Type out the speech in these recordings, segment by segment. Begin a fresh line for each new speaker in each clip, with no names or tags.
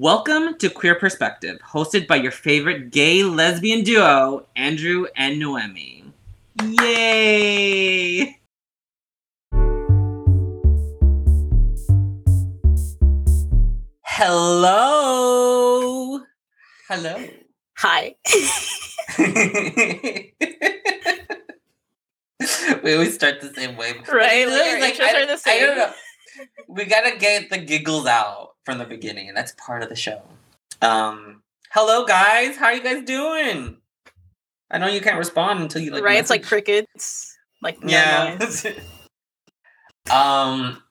Welcome to Queer Perspective, hosted by your favorite gay lesbian duo, Andrew and Noemi. Yay! Hello! Hello.
Hi.
we always start the same way.
Right,
It's
like,
always like, I,
are the
I don't
same.
know. We gotta get the giggles out from the beginning, and that's part of the show. Um, hello guys, how are you guys doing? I know you can't respond until you like.
right? It's like crickets. Like no
yeah. um.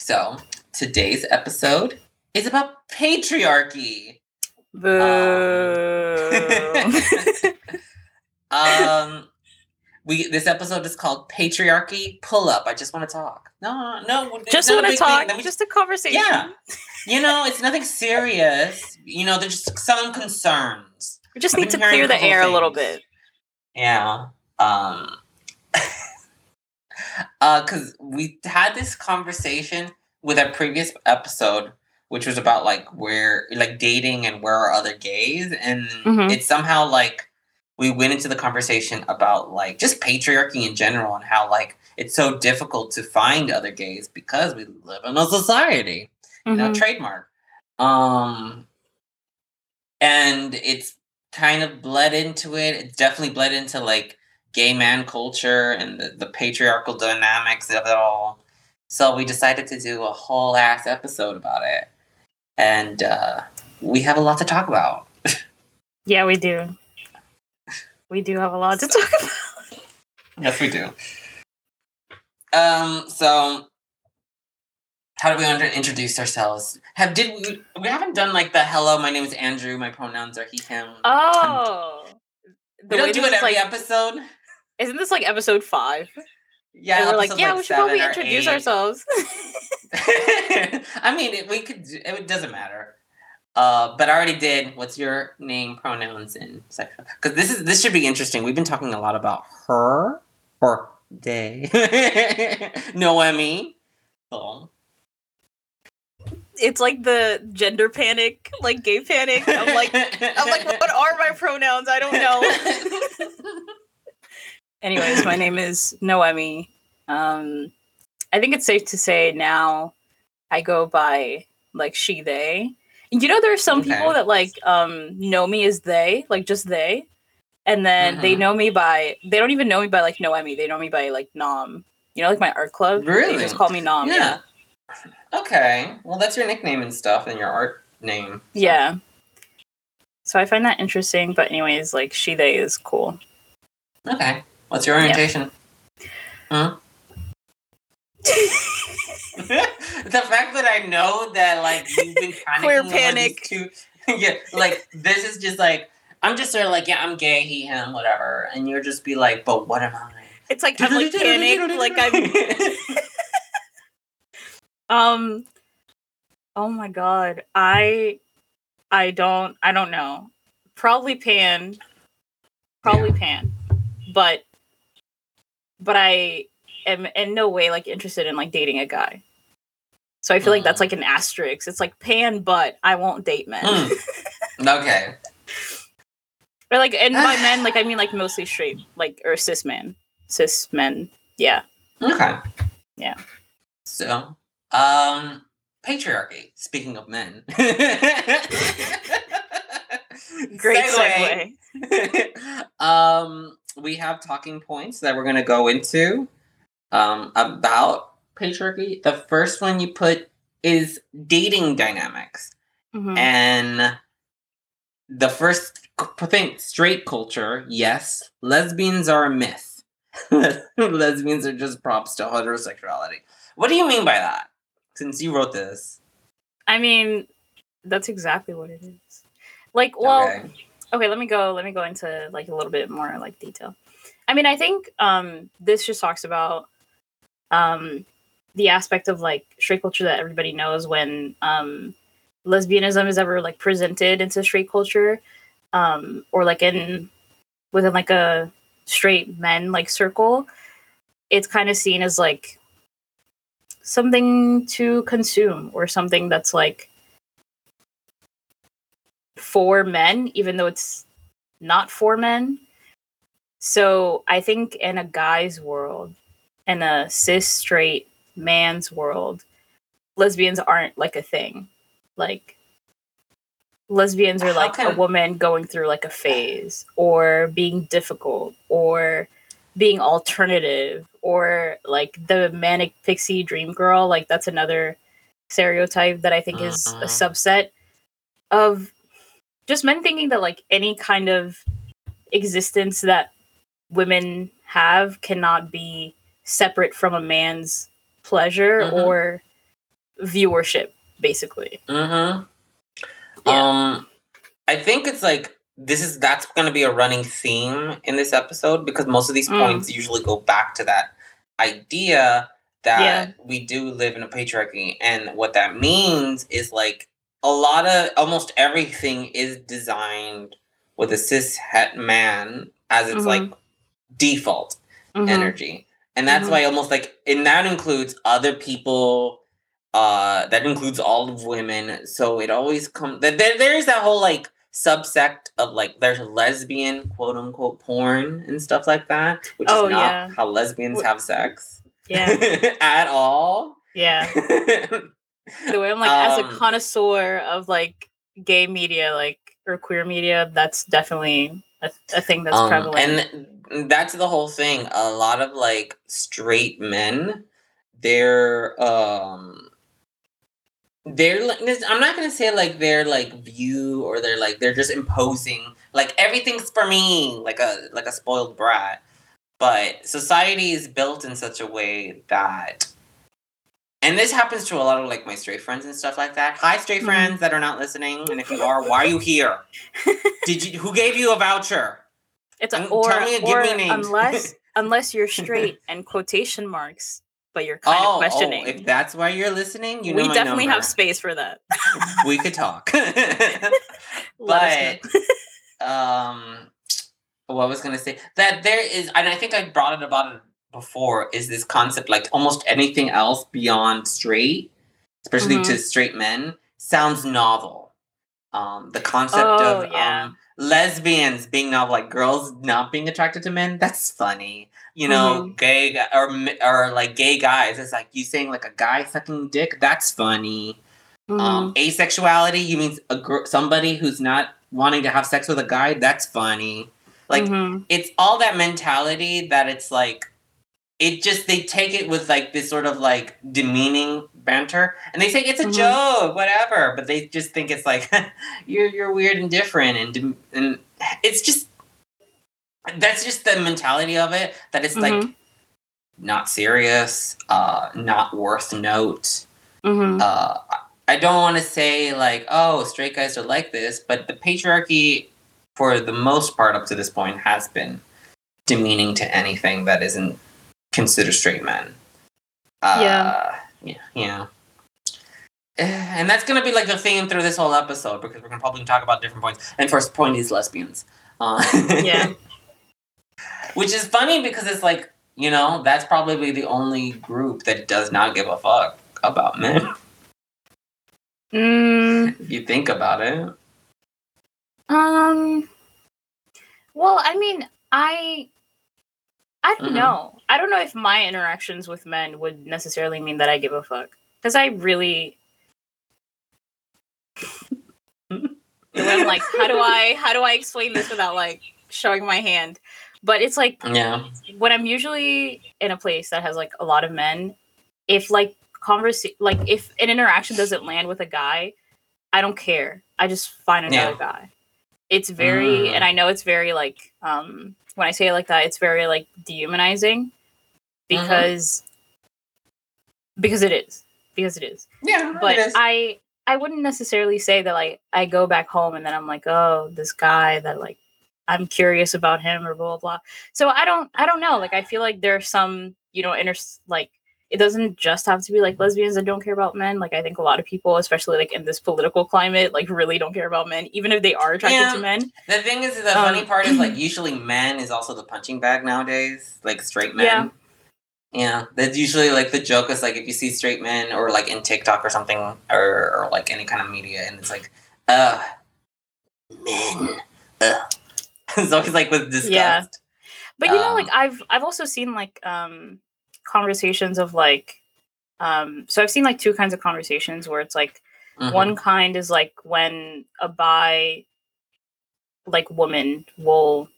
So today's episode is about patriarchy.
Boo.
um we this episode is called patriarchy pull up i just want to talk no no
just want to
big thing.
talk.
Let me
Just a conversation.
yeah you know it's nothing serious you know there's just some concerns
We just
I've
need to clear the
couple
air a little bit.
yeah um uh because we had this conversation with our previous episode which was about like where like dating and where are other gays and
Mhm.
it's somehow like we went into the conversation about like just patriarchy in general and how like it's so difficult to find other gays because we live in a society you know
Mhm.
trademark. Um and it's kind of bled into it. It's definitely bled into like gay man culture and the, the patriarchal dynamics of it all. So we decided to do a whole ass episode about it. And uh we have a lot to talk about.
Yeah, we do. We do have a lot to talk about.
Yes, we do. Um. So, how do we under- introduce ourselves? Have did we? We haven't done like the hello. My name is Andrew. My pronouns are he, him.
Oh.
we don't do it every
like,
episode.
Isn't this like episode five?
Yeah,
we're like, yeah, we should probably introduce
eight.
ourselves.
I mean, it, we could. It doesn't matter. Uh, but I already did. What's your name, pronouns, and sexual? Because this is this should be interesting. We've been talking a lot about her or they. Noemi. Oh.
it's like the gender panic, like gay panic. I'm like, I'm like, what are my pronouns? I don't know. Anyways, my name is Noemi. Um, I think it's safe to say now I go by like she, they. You know, there are some
Okay.
people that like um know me as they, like just they. And then they
Mhm.
know me by they don't even know me by like Noemi. They know me by like Nom. You know, like my art club.
Really?
They just call me Nom. Yeah.
yeah. Okay. Well, that's your nickname and stuff, and your art name. so-
Yeah. So I find that interesting. But anyways, like she, they is cool.
Okay. What's your orientation? Huh? the fact that I know that like you've been panicking
Queer panic.
two, yeah, like this is just like I'm just sort of like yeah I'm gay he him whatever, and you're just be like but what am I?
It's like I'm like panicked, like I'm Um Oh my god. I I don't I don't know. Probably pan. Probably pan. But but I am in no way like interested in like dating a guy. So I feel like that's
Mm.
like an asterisk. It's like pan but I won't date men.
Mm. okay.
or like and by men like I mean like mostly straight like or cis men. Cis men. Yeah.
Okay.
Yeah.
So, um, patriarchy. Speaking of men.
Great segue.
um, we have talking points that we're going to go into um, about patriarchy. The first one you put is dating dynamics.
Mhm.
And the first thing, straight culture, yes, lesbians are a myth. lesbians are just props to heterosexuality. What do you mean by that? Since you wrote this.
I mean, that's exactly what it is. Like, well, okay.
Okay.
let me go. Let me go into like a little bit more like detail. I mean, I think um this just talks about um the aspect of like straight culture that everybody knows when um lesbianism is ever like presented into straight culture um or like in within like a straight men like circle it's kind of seen as like something to consume or something that's like for men, even though it's not for men. So I think in a guy's world, in a cis straight man's world, lesbians aren't like a thing. Like lesbians are like a woman going through like a phase or being difficult or being alternative or like the manic pixie dream girl like that's another stereotype that i think is a
Uh-uh.
subset of just men thinking that like any kind of existence that women have cannot be separate from a man's pleasure
Mhm.
or viewership basically
Mm-hmm.
Yeah.
Um, I think it's like this is that's going to be a running theme in this episode because most of these
Mm.
points usually go back to that idea that
Yeah.
we do live in a patriarchy, and what that means is like a lot of almost everything is designed with a cis het man as its
Mhm.
like default
Mhm.
energy and that's
Mhm.
why almost like and that includes other people uh that includes all of women so it always comes there, there's that whole like subsect of like there's lesbian quote unquote porn and stuff like that which
Oh,
is not
yeah.
how lesbians have sex
yeah
at all
yeah the way I'm like as a
Um,
connoisseur of like gay media, like or queer media, that's definitely a, a thing that's
Um,
prevalent.
and that's the whole thing. A lot of like straight men they're um they're like i'm not gonna say like they're like view or they're like they're just imposing like everything's for me like a like a spoiled brat. But society is built in such a way that and this happens to a lot of like my straight friends and stuff like that. Hi straight
Mhm.
friends that are not listening and if you are why are you here? Did you who gave you a voucher
it's a,
mm,
or,
tell me- give
or
me names.
unless unless you're straight and quotation marks, but you're kind
oh,
of questioning.
oh, if that's why you're listening, you
we definitely
number.
have space for that.
we could talk. But um, what I was gonna say that there is, and I think I brought it about it before, is this concept like almost anything else beyond straight, especially
Mm-hmm.
to straight men, sounds novel. Um, the concept
Oh,
of
yeah.
um, lesbians being novel, like girls not being attracted to men, that's funny. You know,
Mm-hmm.
gay or or like gay guys. It's like you saying like a guy sucking dick. That's funny.
Mhm.
Um, asexuality, you mean a gr- somebody who's not wanting to have sex with a guy? That's funny. Like
Mhm.
it's all that mentality that it's like it just they take it with like this sort of like demeaning banter and they say it's a
Mhm.
joke whatever but they just think it's like you're you're weird and different and and it's just that's just the mentality of it that it's like
Mhm.
not serious uh not worth note
Mhm.
uh, I don't want to say like, oh, straight guys are like this, but the patriarchy, for the most part up to this point, has been demeaning to anything that isn't considered straight men. Uh,
Yeah.
yeah, yeah. Eh, And that's gonna be like the theme through this whole episode because we're gonna probably talk about different points. And first point is lesbians. Uh,
Yeah.
Which is funny because it's like, you know, that's probably the only group that does not give a fuck about men.
Mm,
if you think about it.
um. Well, I mean, I. I don't
Mhm.
know. I don't know if my interactions with men would necessarily mean that I give a fuck. Because I really. I'm like, how do I how do I explain this without like showing my hand? But it's like
Yeah.
when I'm usually in a place that has like a lot of men, if like converse like if an interaction doesn't land with a guy, I don't care. I just find another
Yeah.
guy. It's very
Mm.
and I know it's very like um when I say it like that, it's very like dehumanizing mm-hmm. because because it is. Because it is
Yeah.
but
is.
I I wouldn't necessarily say that like I go back home and then I'm like, oh, this guy that like I'm curious about him or blah blah blah. So I don't I don't know. Like I feel like there's some you know inter like it doesn't just have to be like lesbians that don't care about men. Like I think a lot of people, especially like in this political climate, like really don't care about men, even if they are attracted
Yeah.
to men.
the thing is, the
um,
funny part is like usually men is also the punching bag nowadays, like straight men.
Yeah.
Yeah, that's usually like the joke is like if you see straight men or like in TikTok or something or, or like any kind of media, and it's like, uh, men. Ugh. it's always like with disgust.
Yeah. But you know,
Um,
like I've I've also seen like um conversations of like um so I've seen like two kinds of conversations where it's like
Mhm.
one kind is like when a bi like woman will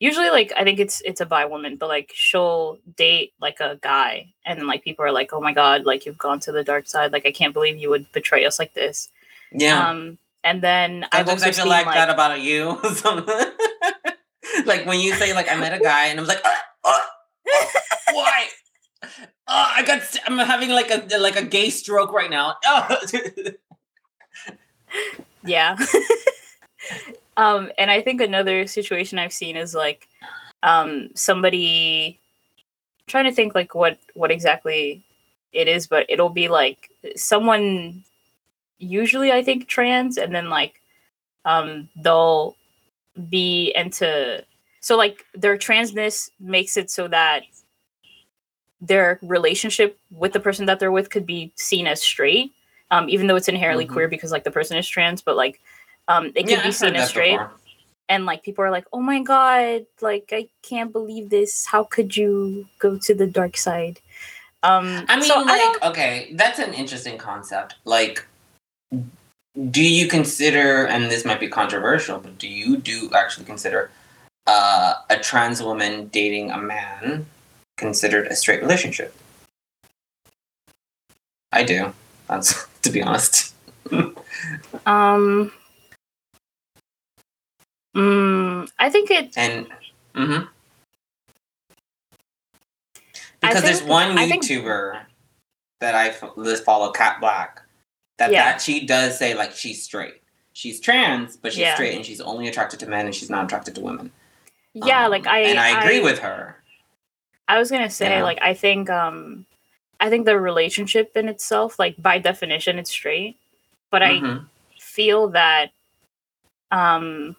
usually like I think it's it's a bi woman, but like she'll date like a guy and then like people are like, Oh my god, like you've gone to the dark side, like I can't believe you would betray us like this.
Yeah.
Um and then I've also
feel
seen
like,
like,
that about you. Like when you say like I met a guy and I was like, "Ah, ah, ah, why? Oh, I got. I'm having like a like a gay stroke right now. Oh.
Yeah. um, and I think another situation I've seen is like um somebody I'm trying to think like what what exactly it is, but it'll be like someone usually I think trans and then like um they'll be into so like their transness makes it so that their relationship with the person that they're with could be seen as straight um, even though it's inherently
Mhm.
queer because like the person is trans, but like um, it could
Yeah,
be seen as straight,
before.
and like people are like, "Oh my god, like I can't believe this. How could you go to the dark side?" Um,
I mean,
so
like,
don't-
okay, that's an interesting concept. Like, do you consider, and this might be controversial, but do you do actually consider uh, a trans woman dating a man considered a straight relationship? I do. That's to be honest.
um, mm, I think it.
And hmm
I
because there's one
I think-
YouTuber that I follow, Kat Blaque, that
Yeah.
that she does say like she's straight. She's trans, but she's
Yeah.
straight, and she's only attracted to men, and she's not attracted to women.
Yeah,
Um,
like I
and I agree with her.
I was gonna say,
Yeah.
like, I think, um, I think the relationship in itself, like by definition, it's straight. But I
Mhm.
feel that, um,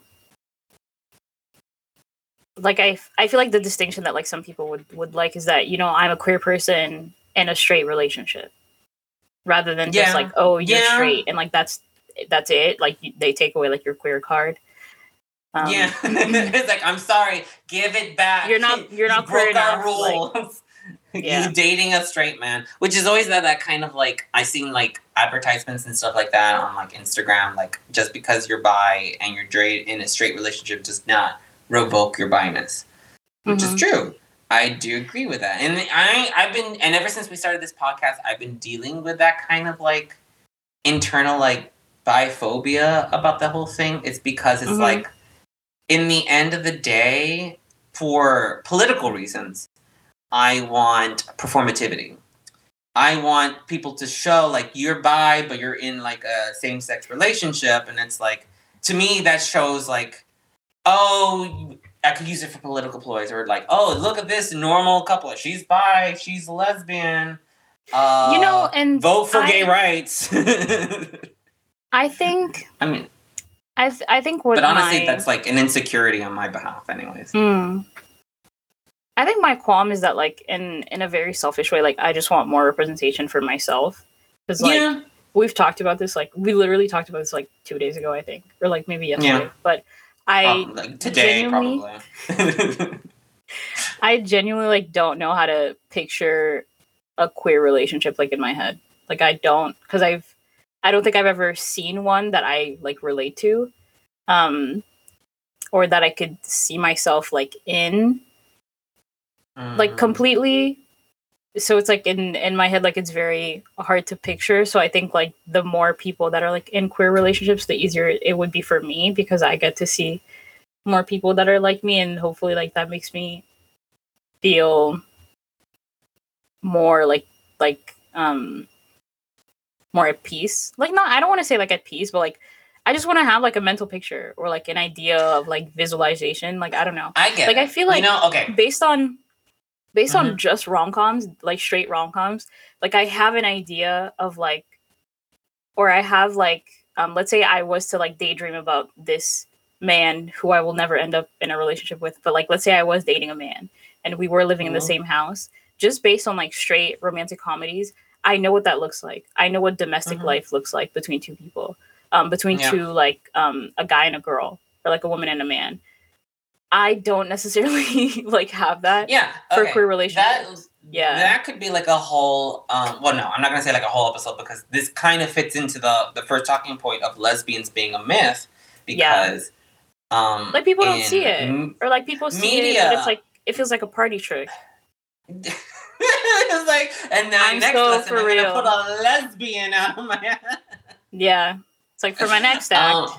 like I, I feel like the distinction that like some people would would like is that you know I'm a queer person in a straight relationship, rather than
Yeah.
just like oh you're
Yeah.
straight and like that's that's it. Like you, they take away like your queer card. Um,
yeah, it's like I'm sorry, give it back.
You're not- you're not queer
broke our
enough, like-
rules.
Yeah.
You dating a straight man, which is always that that kind of like I seen like advertisements and stuff like that on like Instagram. Like just because you're bi and you're straight in a straight relationship does not revoke your biness, which
Mhm.
is true. I do agree with that, and I I've been and ever since we started this podcast, I've been dealing with that kind of like internal like biphobia about the whole thing. It's because it's
Mhm.
like in the end of the day, for political reasons, I want performativity. I want people to show like you're bi, but you're in like a same sex relationship, and it's like to me that shows like, oh, I could use it for political ploys, or like, oh, look at this normal couple. She's bi, she's lesbian. Uh,
you know, and
vote for
I-
gay rights.
I think
I mean,
I th- I think what
but honestly,
my,
that's like an insecurity on my behalf, anyways.
Hmm. I think my qualm is that like in in a very selfish way, like I just want more representation for myself. Because like
yeah,
we've talked about this, like we literally talked about this like two days ago, I think, or like maybe yesterday.
Yeah.
But I
prob- like today
genuinely-
probably.
I genuinely like don't know how to picture a queer relationship like in my head. Like I don't because I've I don't think I've ever seen one that I like relate to. Um or that I could see myself like in like
Mm.
completely so it's like in in my head like it's very hard to picture so i think like the more people that are like in queer relationships the easier it would be for me because i get to see more people that are like me and hopefully like that makes me feel more like like um more at peace like not i don't want to say like at peace but like i just want to have like a mental picture or like an idea of like visualization like i don't know
I get
like,
it.
I feel like-
you know okay
based on based
Mhm.
on just rom-coms like straight rom-coms like i have an idea of like or i have like um let's say i was to like daydream about this man who i will never end up in a relationship with but like let's say i was dating a man and we were living in the
Mhm.
same house just based on like straight romantic comedies i know what that looks like i know what domestic
Mhm.
life looks like between two people um, between
Yeah.
two like um, a guy and a girl or like a woman and a man. I don't necessarily like have that
Yeah.
for
okay.
queer
That
relationships. yeah.
That could be like a whole. Um, well, no, I'm not gonna say like a whole episode because this kind of fits into the the first talking point of lesbians being a myth
Yeah.
because. Um,
like people don't see it, or like people see it, but it's like it feels like a party trick.
it's like, and then
I'm
next
so
lesson,
for
I'm
real.
gonna put a lesbian out of my. Head.
Yeah, it's like for my next act.
Um,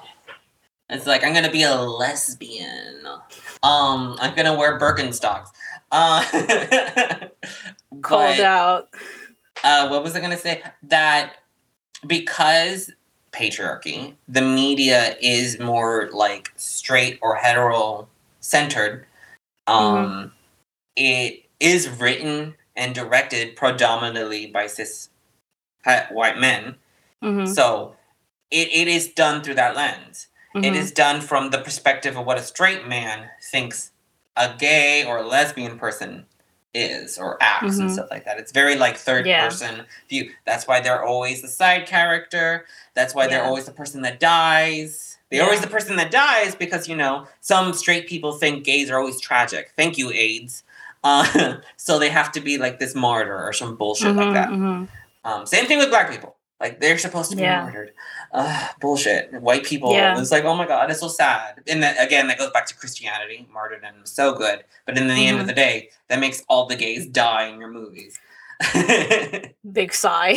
it's like I'm gonna be a lesbian. Um, I'm gonna wear Birkenstocks. Uh,
called out.
Uh, what was I gonna say? That because patriarchy, the media is more like straight or hetero centered. Um, it is written and directed predominantly by cis white men.
Mhm,
So it, it is done through that lens. It
mhm.
is done from the perspective of what a straight man thinks a gay or a lesbian person is or acts and
Mhm.
stuff like that. It's very like third
Yeah.
person view. That's why they're always the side character. That's why they're always the person that dies. They're always the person that dies because, you know, some straight people think gays are always tragic. Thank you, AIDS. Uh, so they have to be like this martyr or some bullshit like
Mhm,
that.
mhm.
Um, same thing with black people. Like they're supposed to be
Yeah.
murdered. Uh, bullshit. White people.
Yeah.
It's like, oh my god, it's so sad. And then again, that goes back to Christianity. Martyrdom is so good, but in the end of
Mhm.
the day, that makes all the gays die in your movies.
Big sigh.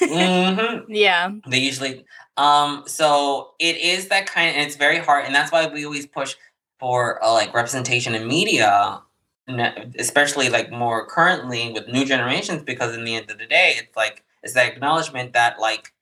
hmm
yeah.
They usually. Um. So it is that kind, and it's very hard, and that's why we always push for uh, like representation in media, especially like more currently with new generations, because in the end of the day, it's like it's that acknowledgement that like,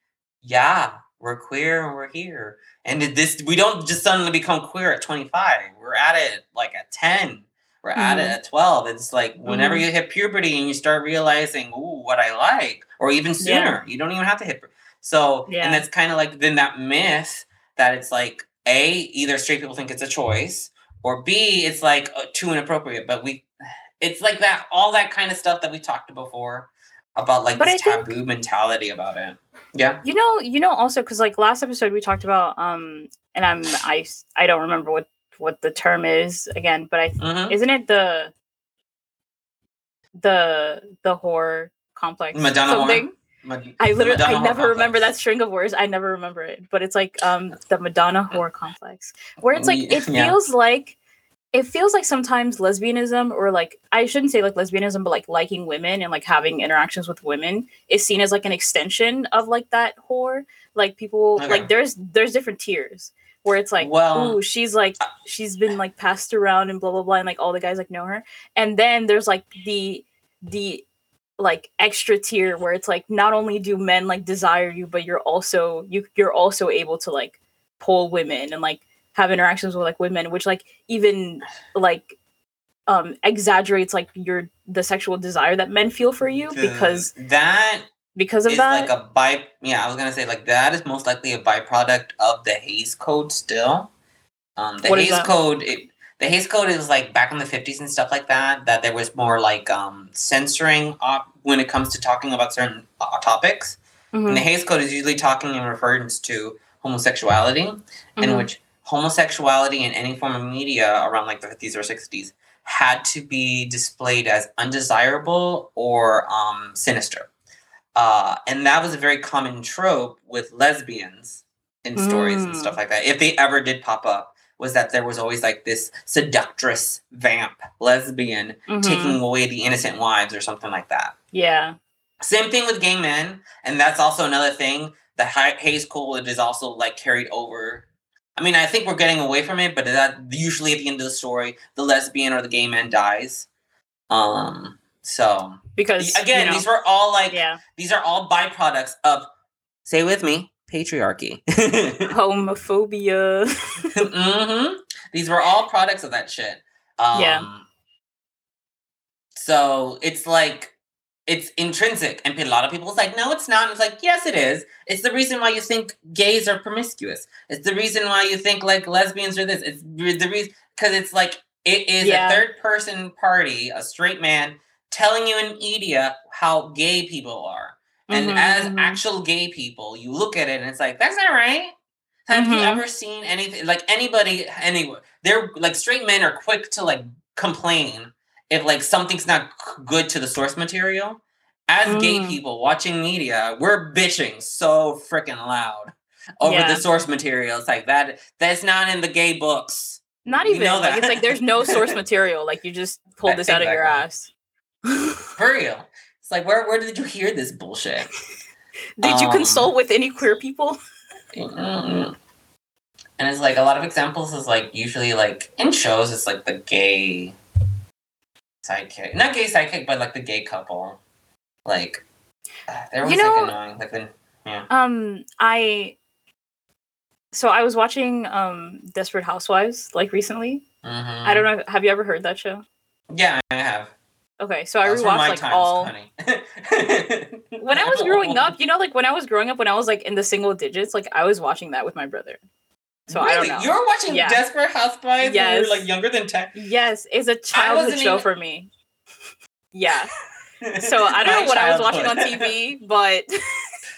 yeah, we're queer and we're here, and this we don't just suddenly become queer at twenty five. We're at it like at ten. We're at it
Mhm.
at twelve. It's like whenever
Mhm.
you hit puberty and you start realizing, ooh, what I like, or even
Yeah.
sooner. You don't even have to hit. So
Yeah.
and that's kind of like then that myth that it's like a either straight people think it's a choice or b it's like uh, too inappropriate. But we, it's like that all that kind of stuff that we talked before about like
But
this
I think-
taboo mentality about it. Yeah.
You know, you know, also because like last episode we talked about, um, and I'm I I don't remember what what the term is again, but I
hmm
isn't it the the the horror complex
Madonna horror?
I literally I never remember that string of words. I never remember it, but it's like um the Madonna whore complex, where it's like it
yeah.
feels like it feels like sometimes lesbianism or like I shouldn't say like lesbianism, but like liking women and like having interactions with women is seen as like an extension of like that whore. Like people
Okay.
like there's there's different tiers where it's like
Well-
ooh she's like she's been like passed around and blah blah blah and like all the guys like know her and then there's like the the like extra tier where it's like not only do men like desire you but you're also you you're also able to like pull women and like have interactions with like women which like even like um exaggerates like your the sexual desire that men feel for you because
that
because of that.
like a by yeah i was gonna say like that is most likely a byproduct of the hays code still. Um the
What
code it, the hays code is like back in the 50s and stuff like that that there was more like um censoring op- when it comes to talking about certain uh, topics and
Mhm,
the hays code is usually talking in reference to homosexuality in
mhm,
which homosexuality in any form of media around like the 50s or 60s had to be displayed as undesirable or um, sinister. Uh, and that was a very common trope with lesbians in stories and
Mm.
stuff like that. If they ever did pop up, was that there was always like this seductress vamp lesbian
mhm.
taking away the innocent wives or something like that.
yeah
Same thing with gay men, and that's also another thing. The Hays Code is also like carried over. I mean, I think we're getting away from it, but that usually at the end of the story, the lesbian or the gay man dies. Um. So
because
again,
you know,
these were all like
yeah
these are all byproducts of. Say with me, patriarchy.
homophobia
hmm These were all products of that shit. Um,
Yeah.
So it's like it's intrinsic, and a lot of people people's like, no, it's not. And it's like, yes, it is. It's the reason why you think gays are promiscuous. It's the reason why you think like lesbians are this. It's the reason because it's like it is
Yeah.
a third person party, a straight man telling you in media how gay people are. And
Mhm,
as
mhm.
actual gay people, you look at it and it's like, that's not right. Have you
Mhm.
ever seen anything like anybody anywhere? They're like straight men are quick to like complain if like something's not good to the source material. As gay
Mm.
people watching media, we're bitching so freaking loud over
Yeah.
the source material. It's like that that's not in the gay books.
Not even
know
like
that.
it's like there's no source material. Like you just pulled this out of your ass.
For real. Like where where did you hear this bullshit?
Did you
Um,
consult with any queer people?
And it's like a lot of examples is like usually like in shows it's like the gay sidekick, not gay sidekick, but like the gay couple. Like uh, they're always
You know-
like annoying. Like then
Um, I so I was watching um Desperate Housewives like recently.
mhm.
I don't know. Have you ever heard that show?
Yeah, I have.
Okay, so I
Those
rewatched like
times,
all. When I was growing up, you know, like when I was growing up, when I was like in the single digits, like I was watching that with my brother. So I don't
Really?
know.
You're watching
Yeah.
Desperate Housewives when you
Yes.
were like younger than ten.
Yes, it's a childhood show
even-
for me. Yeah. So I don't know what I was watching on TV, but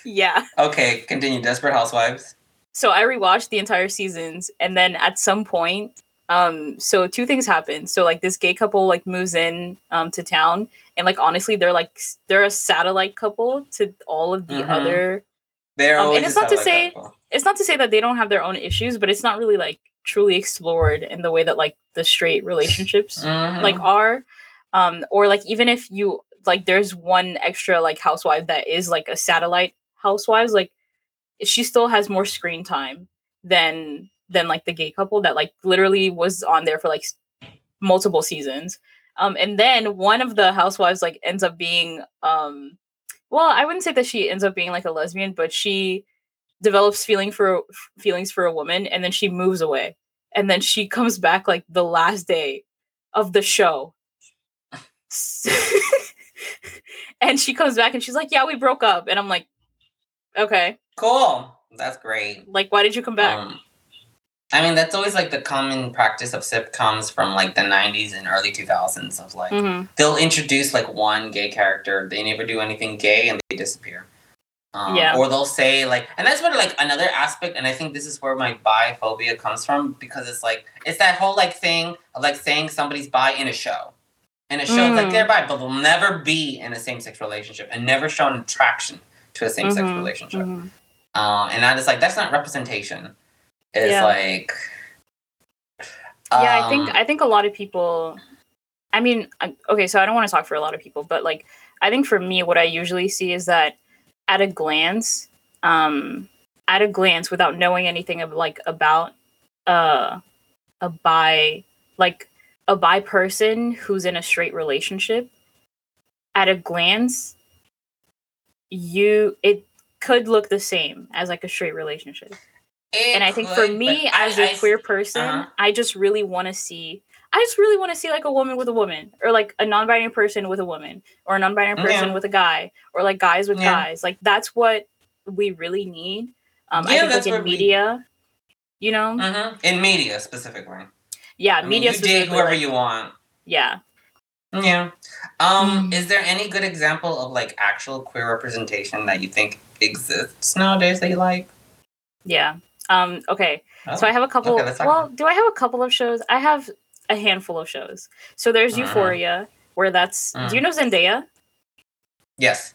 yeah.
Okay, continue. Desperate Housewives.
So I rewatched the entire seasons, and then at some point, um, so two things happen. So like this gay couple like moves in um to town, and like honestly, they're like they're a satellite couple to all of the
Mhm.
other.
They're
Um, and it's not to say-
couple.
It's not to say that they don't have their own issues, but it's not really like truly explored in the way that like the straight relationships
Mhm.
like are um or like even if you like there's one extra like housewife that is like a satellite housewives like she still has more screen time than than like the gay couple that like literally was on there for like multiple seasons. Um and then one of the housewives like ends up being um well i wouldn't say that she ends up being like a lesbian but she develops feeling for feelings for a woman and then she moves away. And then she comes back like the last day of the show. And she comes back and she's like yeah we broke up. And i'm like okay.
Cool. That's great.
like why did you come back?
Um, I mean, that's always like the common practice of sitcoms from like the 90s and early 2000s of like,
Mhm.
they'll introduce like one gay character, they never do anything gay and they disappear. Um,
Yeah.
Or they'll say like, and that's what like another aspect, and I think this is where my biphobia comes from because it's like, it's that whole like thing of like saying somebody's bi in a show. In a show, it's like
Mm.
they're bi, but they'll never be in a same sex relationship and never show an attraction to a same sex
Mhm,
relationship.
mhm.
Um, and I just like that's not representation. It's
Yeah.
like
yeah i think
um,
i think a lot of people i mean okay so i don't want to talk for a lot of people but like i think for me what i usually see is that at a glance um at a glance without knowing anything of like about uh a bi like a bi person who's in a straight relationship at a glance you it could look the same as like a straight relationship
it
and I think for me as a
I-
queer person,
uh-huh.
I just really want to see. I just really want to see like a woman with a woman, or like a non-binary person with a woman, or a non-binary person
Yeah.
with a guy, or like guys with
Yeah.
guys. Like that's what we really need. Um,
Yeah,
I think
that's
like in
what we-
media, you know,
Mhm. in media specifically.
yeah,
I mean,
media
you date whoever
like-
you want.
yeah.
Yeah. Um,
Mm.
is there any good example of like actual queer representation that you think exists nowadays that you like?
Yeah. Um, okay. So I have a couple.
Oh, okay,
well, do I have a couple of shows? I have a handful of shows. So there's
Mhm.
Euphoria, where that's.
Mm.
Do you know Zendaya?
yes.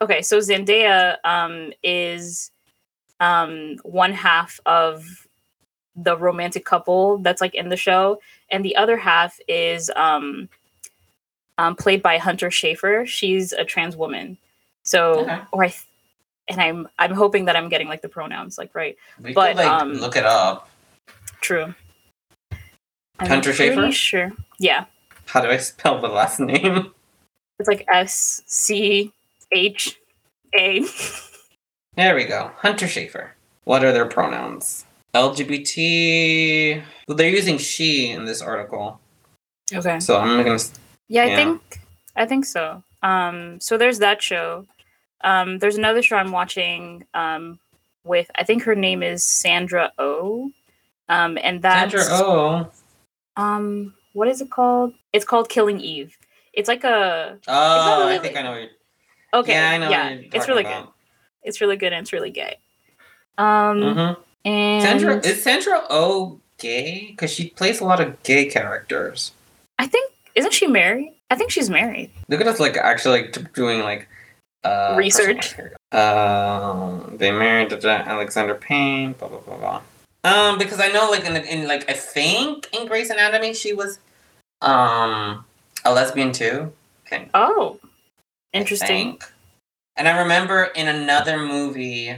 Okay, so Zendaya um, is um, one half of the romantic couple that's like in the show, and the other half is um, um, played by Hunter Schafer. She's a trans woman. So,
Okay.
or I, th- and I'm I'm hoping that I'm getting like the pronouns like right.
We
But,
could like
um,
look it up.
True.
Hunter Schafer?
Sure. Yeah,
How do I spell the last name?
it's like S C H A.
There we go. Hunter Schafer. What are their pronouns? LGBT. Well, they're using she in this article.
Okay.
So I'm gonna.
Yeah, I
Yeah.
think I think so. Um, so there's that show. Um, there's another show I'm watching um, with I think her name is Sandra O. Um, and that
Sandra Oh.
um, what is it called? It's called Killing Eve. It's like a
Oh,
really-
I think I know. What
okay,
Yeah, I know.
yeah, it's really
about.
good. It's really good and it's really gay. Um,
Mhm.
And
Sandra is Sandra Oh gay? Because she plays a lot of gay characters.
I think isn't she married? I think she's married.
Look at us like actually like, doing like uh
Research.
Um, they married Alexander Payne. Blah blah blah blah. Um, because I know like in, in like I think in Grey's Anatomy she was um a lesbian too. Okay.
Oh, interesting.
And I remember in another movie,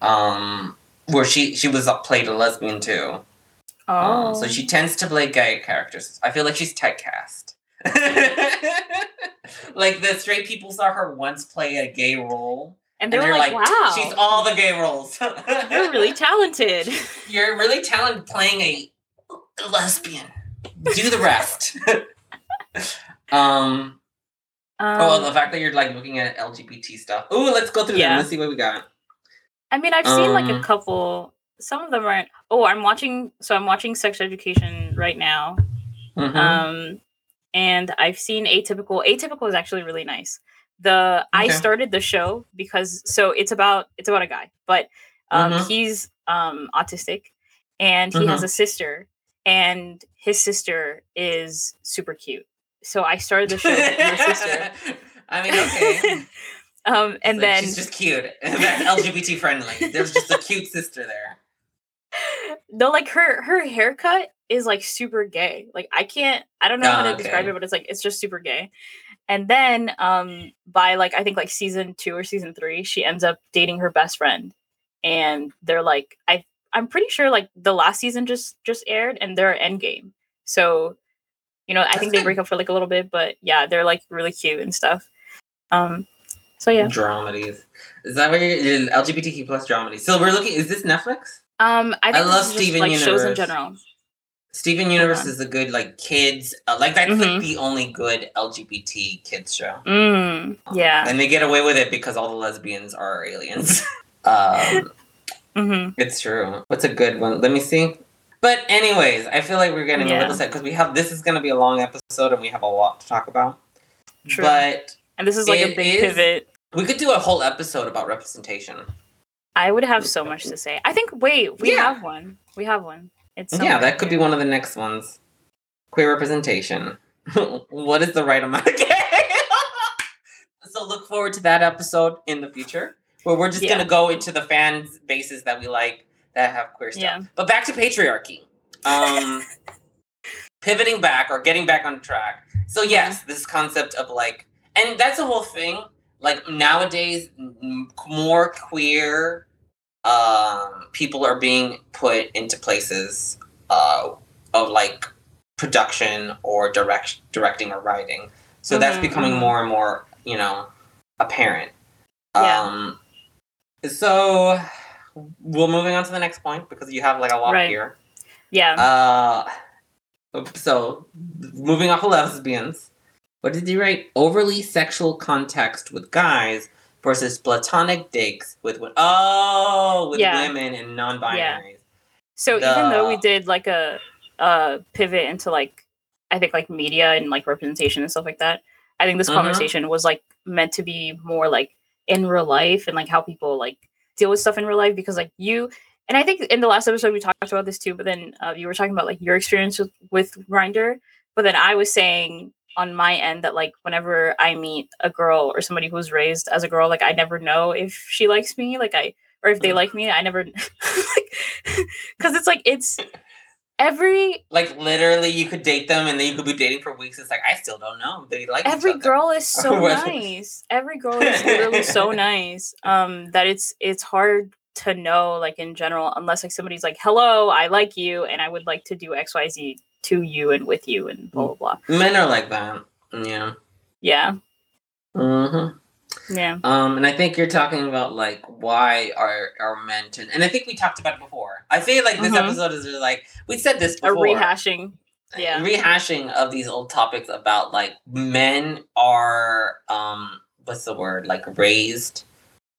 um, where she she was played a lesbian too.
Oh,
Um, so she tends to play gay characters. I feel like she's typecast. like the straight people saw her once play a gay role,
and
and
they were
they're
like,
like,
"Wow,
she's all the gay roles."
you're really talented."
You're really talented playing a lesbian. Do the rest. um. oh,
Um,
the fact that you're like looking at LGBT stuff. Oh, let's go through
Yeah.
them. Let's see what we got.
I mean, I've seen like a
Um,
couple. Some of them aren't. Oh, I'm watching. So I'm watching Sex Education right now.
Mhm.
Um, and I've seen Atypical. Atypical is actually really nice. The I started the show because so it's about it's about a guy, but um,
Mhm.
he's um autistic, and he has
Mhm.
a sister, and his sister is super cute. So I started the show with your sister.
I mean, okay.
um, and
like,
then
she's just cute. That's LGBT friendly. There's just a cute sister there.
no, like her her haircut is like super gay. Like I can't I don't know how
Ah,
to describe it, but it's like it's just super gay. And then um by like I think like season two or season three, she ends up dating her best friend. And they're like I I'm pretty sure like the last season just just aired and they're endgame. So, you know, I think they break up for like a little bit, but yeah, they're like really cute and stuff. Um so yeah.
Dramedies. Is that where you're LGBTQ plus dramedies? So we're looking. Is this Netflix?
Um I think this
love Steven
like shows in general.
Steven Universe is a good like kids. Uh, like that's
Mhm.
like the only good LGBT kids show.
Mm,
Um,
yeah.
and they get away with it because all the lesbians are aliens. um,
hmm
It's true. What's a good one? Let me see. But anyways, I feel like we're getting a little set because we have this is going to be a long episode and we have a lot to talk about.
True.
But
And this is like a big
is-
pivot.
we could do a whole episode about representation.
I would have so much to say. I think. Wait, we
Yeah.
have one. We have one. It's
yeah, that could be one of the next ones. Queer representation. what is the right amount of gay? so look forward to that episode in the future where we're just
Yeah.
gonna go into the fan bases that we like that have queer stuff.
Yeah.
But back to patriarchy. Um pivoting back or getting back on track. So yes, this concept of like and that's the whole thing. Like nowadays more queer um people are being put into places uh of like production or direct directing or writing. So that's
Mhm,
becoming
mhm.
more and more, you know, apparent.
Yeah.
Um so we're moving on to the next point because you have like a lot
Right.
here.
Yeah.
Uh, so moving off of lesbians, what did you write? Overly sexual context with guys versus platonic dates with wo- oh with
Yeah.
women and non-binary. Yeah.
so even though we did like a a pivot into like I think like media and like representation and stuff like that, I think this
Mhm.
conversation was like meant to be more like in real life and like how people like deal with stuff in real life because like you and I think in the last episode we talked about this too, but then uh, you were talking about like your experience with, with Grindr, but then I was saying on my end that like whenever I meet a girl or somebody who was raised as a girl, like I never know if she likes me, like I or if they
Mhm.
like me, I never because it's like it's every
Like literally, you could date them and then you could be dating for weeks. It's like I still don't know. They like
every girl is so nice. Every girl is literally so nice. Um, that it's it's hard to know like in general unless like somebody's like, "Hello, I like you, and I would like to do X Y Z to you and with you and blah blah blah."
Men are like that. Yeah.
Yeah, Mm
hmm
yeah,
Um, and I think you're talking about like why are are men to, and I think we talked about it before. I feel like this
Mhm.
episode is like we said this before.
a rehashing. Yeah.
rehashing of these old topics about like men are um what's the word like raised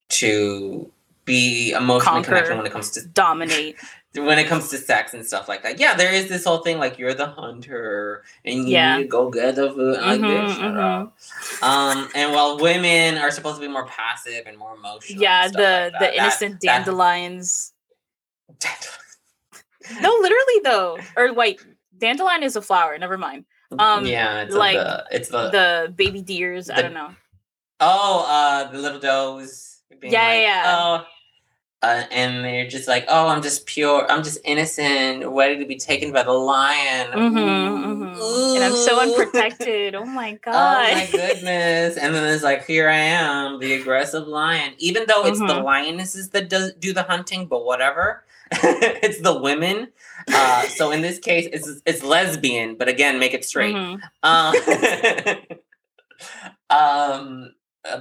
to be emotionally
Conquer.
connected when it comes to
Dominate.
When it comes to sex and stuff like that. Yeah, there is this whole thing like you're the hunter and you
Yeah.
need to go get the food. Like,
Mhm, mhm.
up. Um, and while women are supposed to be more passive and more emotional,
Yeah, the
like
the
that, that-
innocent
that-
dandelions. no, literally though. Or wait, dandelion is a flower. Never mind. Um,
yeah, it's
like,
the it's the,
The baby deers. I don't know.
oh uh the little does. being
Yeah, yeah, yeah.
Oh, uh, and they're just like, oh, I'm just pure, I'm just innocent, ready to be taken by the lion.
hmm
Ooh.
And I'm so unprotected. Oh my god.
Oh my goodness! And then it's like, here I am, the aggressive lion. Even though it's the
Mhm.
lionesses that does do the hunting, but whatever. it's the women. Uh, so in this case, it's it's lesbian, but again, make it straight.
Mhm.
Um, um,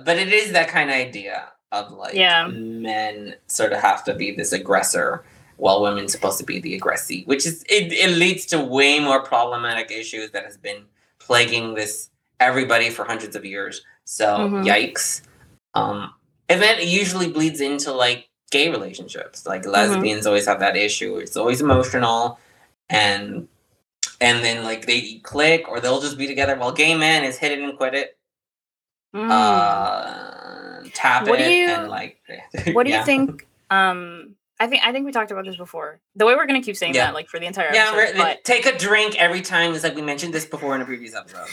but it is that kind of idea of like
Yeah.
men sort of have to be this aggressor while women's supposed to be the aggressee, which is it, it leads to way more problematic issues that has been plaguing this everybody for hundreds of years. So
Mhm.
yikes. Um, and then it usually bleeds into like gay relationships. Like
Mm-hmm.
lesbians always have that issue. It's always emotional and and then like they click or they'll just be together while gay men is hit it and quit it.
Mm.
Uh tap
What do you-
and like
what do
yeah.
you think? Um, I think I think we talked about this before. The way we're gonna keep saying
Yeah.
that, like for the entire
Yeah,
episode,
we're-
but
take a drink every time. It's like we mentioned this before in a previous episode.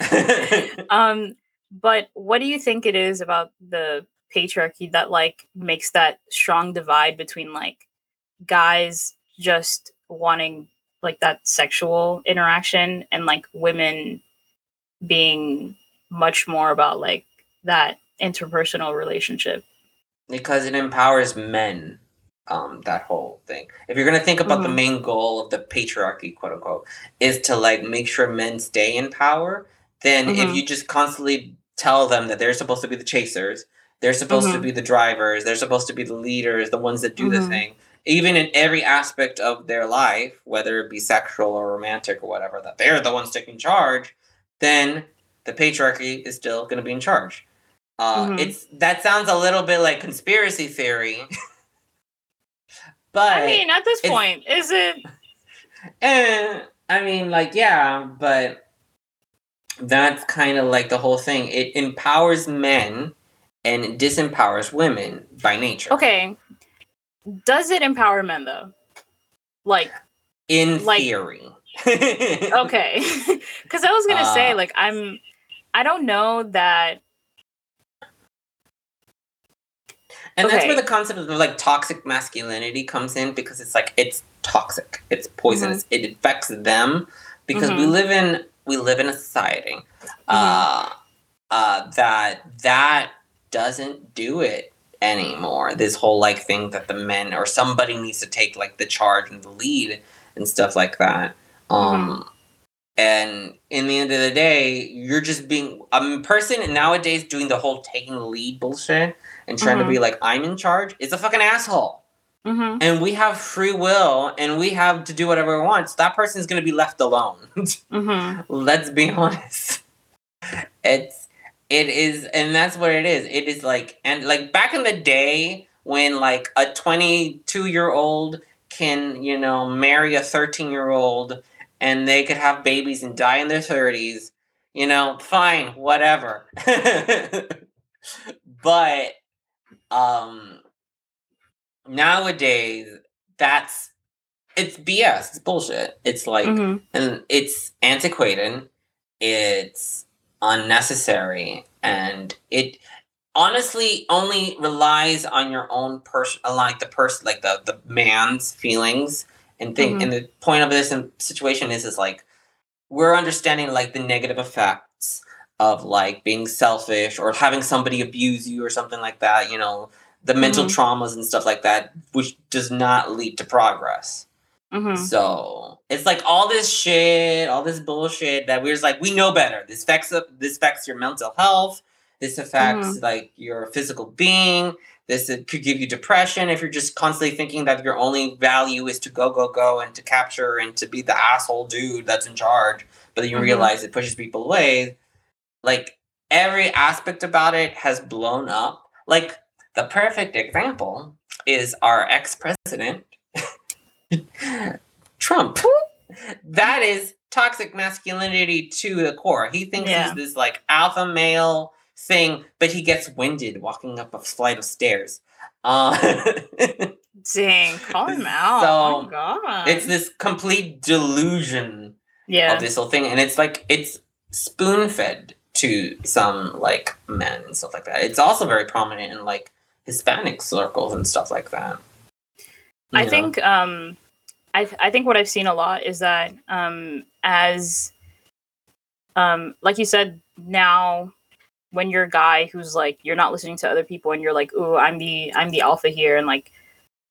um, but what do you think it is about the patriarchy that like makes that strong divide between like guys just wanting like that sexual interaction and like women being much more about like that interpersonal relationship?
because it empowers men um that whole thing if you're going to think about the
Mhm.
main goal of the patriarchy quote unquote is to like make sure men stay in power then if
Mhm.
you just constantly tell them that they're supposed to be the chasers they're supposed to
Mhm.
be the drivers they're supposed to be the leaders the ones that do the
Mhm.
thing even in every aspect of their life whether it be sexual or romantic or whatever that they're the ones taking charge then the patriarchy is still going to be in charge uh,
Mhm.
It's that sounds a little bit like conspiracy theory, but
I mean, at this point, is it?
eh, I mean, like yeah, but that's kind of like the whole thing. It empowers men and it disempowers women by nature.
Okay. Does it empower men though? Like,
in
like-
theory.
okay. Because I was going to say,
Uh,
like, I'm, I don't know that.
And that's where the concept of like toxic masculinity comes in because it's like it's toxic, it's poisonous,
Mm-hmm.
it affects them because we
Mhm.
live in we live in a society
Mm-hmm.
uh, uh, that that doesn't do it anymore. This whole like thing that the men or somebody needs to take like the charge and the lead and stuff like that. Um,
Mm-hmm.
And in the end of the day, you're just being a person nowadays doing the whole taking the lead bullshit and trying
Mm-hmm.
to be like, I'm in charge, is a fucking asshole.
hmm
And we have free will and we have to do whatever we want. So that person's going to be left alone.
hmm
Let's be honest. It's, it is, and that's what it is. It is like, and like back in the day when like a 22 year old can, you know, marry a 13 year old and they could have babies and die in their 30s, you know, fine, whatever. but um nowadays that's it's BS, it's bullshit. It's like
hmm
and it's antiquated, it's unnecessary, and it honestly only relies on your own person like the person like the the man's feelings and think
Mhm.
and the point of this situation is is like we're understanding like the negative effects of like being selfish or having somebody abuse you or something like that you know the mental
Mhm.
traumas and stuff like that which does not lead to progress
hmm
so it's like all this shit, all this bullshit that we're just like, we know better. This affects this affects your mental health. This affects like your physical being. This it could give you depression if you're just constantly thinking that your only value is to go, go, go, and to capture and to be the asshole dude that's in charge. But then you
Mhm.
realize it pushes people away. Like every aspect about it has blown up. Like the perfect example is our ex president, Trump. That is toxic masculinity to the core. He thinks
Yeah.
he's this like alpha male thing, but he gets winded walking up a flight of stairs. Uh,
Dang, call him out.
So,
oh my god.
It's this complete delusion
yeah.
of this whole thing, and it's like it's spoon fed to some like men and stuff like that. It's also very prominent in like Hispanic circles and stuff like that. You
I
know?
think um I I think what I've seen a lot is that um as um like you said now when you're a guy who's like you're not listening to other people and you're like ooh I'm the I'm the alpha here and like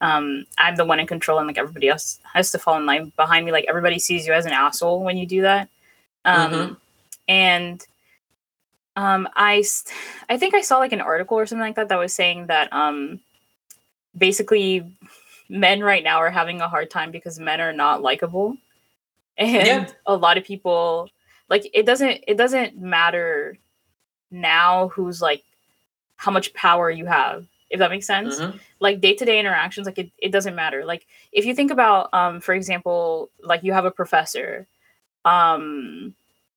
um I'm the one in control and like everybody else has to fall in line behind me like everybody sees you as an asshole when you do that um
Mhm.
and um I, I think I saw like an article or something like that that was saying that um basically men right now are having a hard time because men are not likable and
Yeah.
a lot of people like it doesn't it doesn't matter now who's like how much power you have if that makes sense
Mhm.
like day-to-day interactions like it, it doesn't matter like if you think about um for example like you have a professor um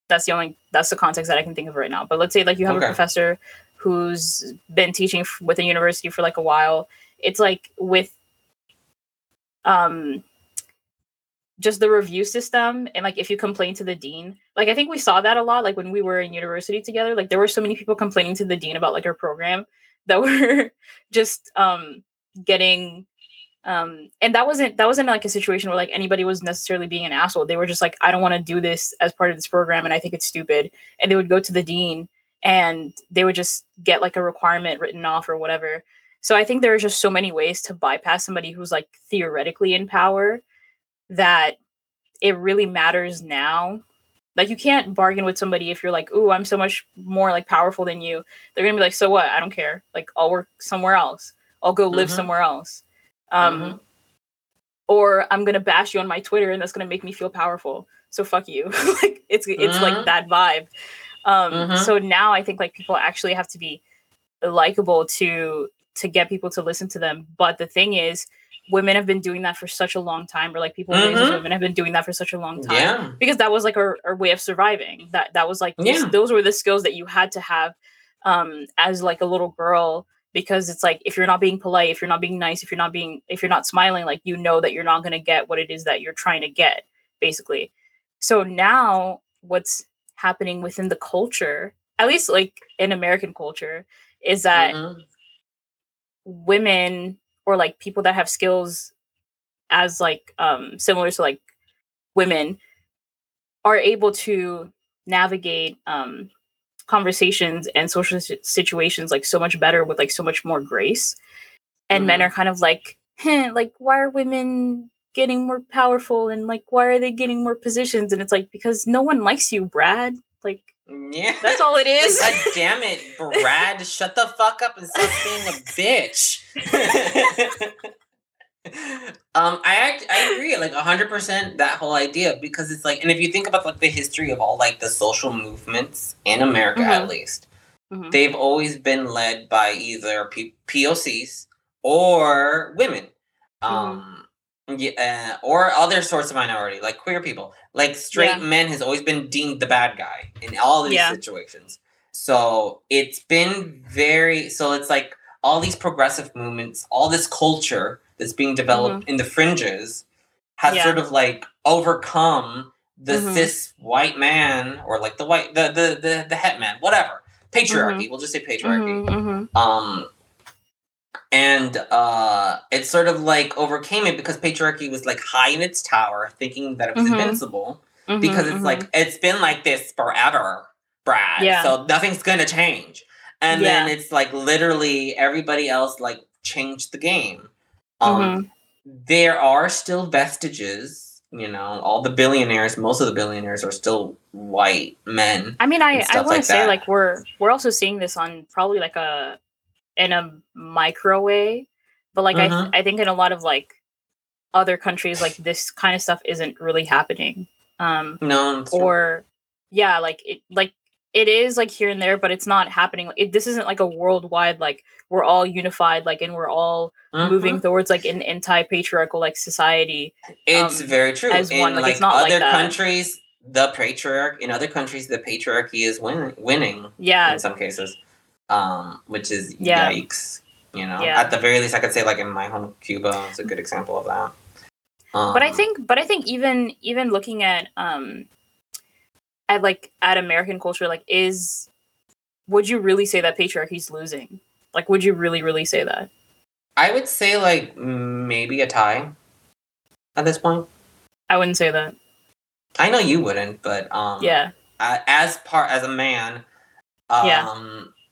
that's the only that's the context that i can think of right now but let's say like you have
Okay.
a professor who's been teaching f- with a university for like a while it's like with um just the review system and like if you complain to the dean like i think we saw that a lot like when we were in university together like there were so many people complaining to the dean about like our program that were just um getting um and that wasn't that wasn't like a situation where like anybody was necessarily being an asshole. They were just like i don't want to do this as part of this program and i think it's stupid and they would go to the dean and they would just get like a requirement written off or whatever. So i think there are just so many ways to bypass somebody who's like theoretically in power that it really matters now. Like you can't bargain with somebody if you're like ooh i'm so much more like powerful than you. They're gonna be like so what? I don't care. Like i'll work somewhere else. I'll go live
Mhm.
somewhere else. Um
Mhm.
or i'm gonna bash you on my twitter and that's gonna make me feel powerful. So fuck you. Like it's it's
Mhm.
like that vibe. Um
Mhm.
so now i think like people actually have to be likable to to get people to listen to them. But the thing is women have been doing that for such a long time or like people
Mhm.
women have been doing that for such a long time
Yeah.
because that was like our, our way of surviving that that was like
Yeah.
those were the skills that you had to have um as like a little girl because it's like if you're not being polite if you're not being nice if you're not being if you're not smiling like you know that you're not going to get what it is that you're trying to get basically so now what's happening within the culture at least like in american culture is that
Mhm.
women or like people that have skills as like um similar to like women are able to navigate um conversations and social situations like so much better with like so much more grace. And men
Mhm.
are kind of like huh, like why are women getting more powerful? And like why are they getting more positions? And it's like because no one likes you brad. Like
Yeah.
that's all it is
God damn it, Brad! shut the fuck up and stop being a bitch. um, I act, I agree, like hundred percent that whole idea because it's like, and if you think about like the history of all like the social movements in America, at
Mhm.
least,
Mhm.
they've always been led by either P- POCs or women, um, yeah, uh, or other sorts of minority, like queer people. Like straight
Yeah.
men has always been deemed the bad guy in all these
Yeah.
situations. So it's been very. So it's like all these progressive movements, all this culture that's being developed in the fringes, has
Mm-hmm. Yeah.
sort of like overcome the
Mhm.
cis white man or like the white the the the, the het man, whatever patriarchy. We'll just say patriarchy.
Mhm, mhm.
Um, and uh, it sort of like overcame it because patriarchy was like high in its tower, thinking that it was
Mhm.
invincible.
Mhm,
Because it's
mhm.
like it's been like this forever, Brad.
Yeah.
So nothing's gonna change. And then it's like literally everybody else like changed the game. Um,
Mhm.
there are still vestiges. You know, all the billionaires, most of the billionaires are still white men.
I mean, I I want to
like
say
that.
like we're we're also seeing this on probably like a in a micro way, but like I
Mhm.
th- I think in a lot of like other countries like this kind of stuff isn't really happening. Um,
No,
or yeah, like it like it is like here and there, but it's not happening. It, this isn't like a worldwide like we're all unified like and we're all moving
Mhm.
towards like an anti-patriarchal like society.
It's
um,
very true.
as
in
one, like,
like
it's not like
other
that.
countries, the patriarch in other countries, the patriarchy is win- winning
Yeah,
in some cases, um, which is
Yeah.
yikes. You know,
Yeah.
at the very least, I could say like in my home Cuba is a good example of that.
but I
Um,
think but I think even even looking at um at like at American culture, like is would you really say that patriarchy's losing? Like would you really, really say that?
I would say like maybe a tie at this point.
I wouldn't say that.
I know you wouldn't, but um,
Yeah.
as part as a man, um,
Yeah.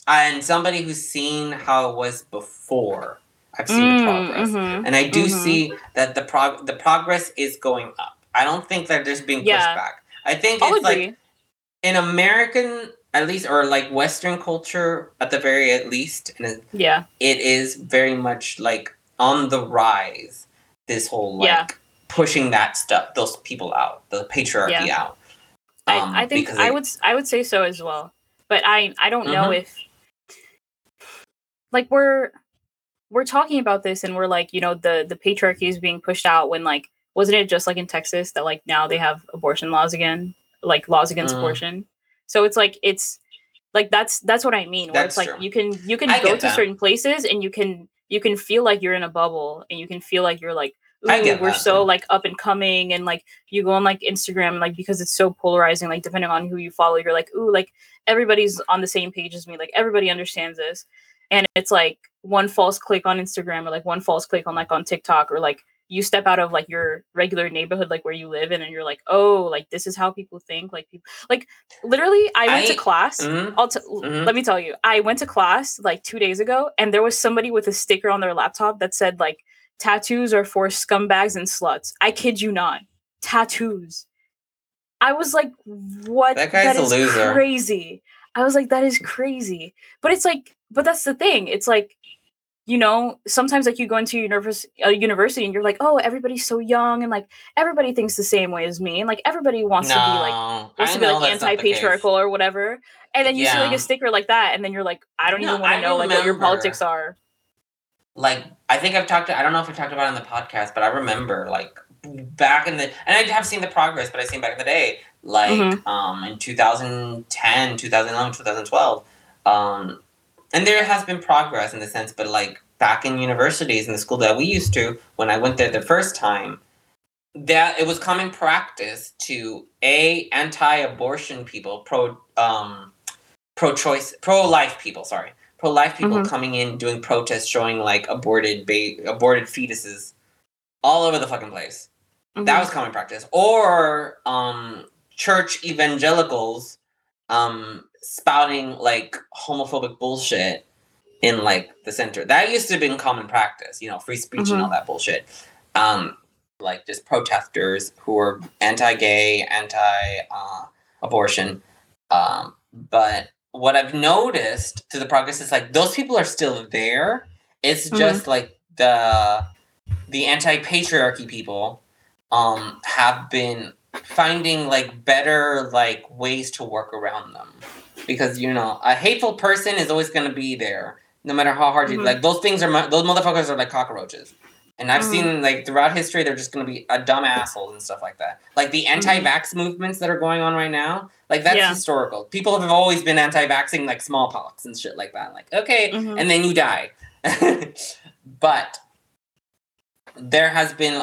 And somebody who's seen how it was before, I've seen the
Mm,
progress,
mhm.
and I do
mhm.
see that the prog the progress is going up. I don't think that there's being pushed
Yeah.
back. I think
I'll
it's
agree.
like in American, at least, or like Western culture, at the very at least, and it-
yeah.
it is very much like on the rise. This whole like
Yeah.
pushing that stuff, those people out, the patriarchy out. Um,
I, I think I would I would say so as well. But I I don't know
Mhm.
if like we're we're talking about this and we're like, you know, the the patriarchy is being pushed out when like wasn't it just like in Texas that like now they have abortion laws again, like laws against
Mm.
abortion. So it's like it's like that's that's what I mean. Where
That's
it's like
true.
you can you can
I
go to
that.
certain places and you can you can feel like you're in a bubble and you can feel like you're like ooh, we're
that,
so like up and coming and like you go on like Instagram like because it's so polarizing like depending on who you follow you're like ooh like everybody's on the same page as me like everybody understands this and it's like one false click on Instagram or like one false click on like on TikTok or like you step out of like your regular neighborhood like where you live in and you're like oh like this is how people think like people like literally I went to
I-
class
Mhm.
I'll t-
Mhm.
let me tell you, I went to class like two days ago, and there was somebody with a sticker on their laptop that said like tattoos are for scumbags and sluts. I kid you not, tattoos. I was like, what?
That guy's a loser.
Crazy. I was like, that is crazy. But it's like, but that's the thing. It's like, you know, sometimes like you go into univers- a university and you're like, oh, everybody's so young and like everybody thinks the same way as me, and like everybody wants to be like wants
I
to be like
that's not the case.
anti-patriarchal or whatever and then you see like a sticker like that and then you're like i don't
No,
even want to know like what your politics are
like I think I've talked to I don't know if we talked about it in the podcast, but I remember like back in the and I have seen the progress, but I've seen back in the day, like
Mhm.
um in 2010, 2011, 2012. Um and there has been progress in the sense, but like back in universities in the school that we used to, when I went there the first time, that it was common practice to a anti-abortion people, pro um pro-choice, pro-life people, sorry, pro-life people
Mhm.
coming in doing protests showing like aborted ba- aborted fetuses all over the fucking place.
Mm-hmm.
That was common practice. Or um church evangelicals um spouting like homophobic bullshit in like the center. That used to have been common practice, you know, free speech and all that bullshit. Um like just protesters who were anti-gay, anti-abortion. um, but what I've noticed through the progress is like those people are still there. It's
Mhm.
just like the the anti-patriarchy people um have been finding like better like ways to work around them because you know a hateful person is always going to be there no matter how hard you
Mhm.
like those things are those motherfuckers are like cockroaches and i've
Mhm.
seen like throughout history they're just going to be a dumb assholes and stuff like that like the anti-vax movements that are going on right now like that's
Yeah.
historical people have always been anti-vaxxing like smallpox and shit like that like okay
Mhm.
and then you die but there has been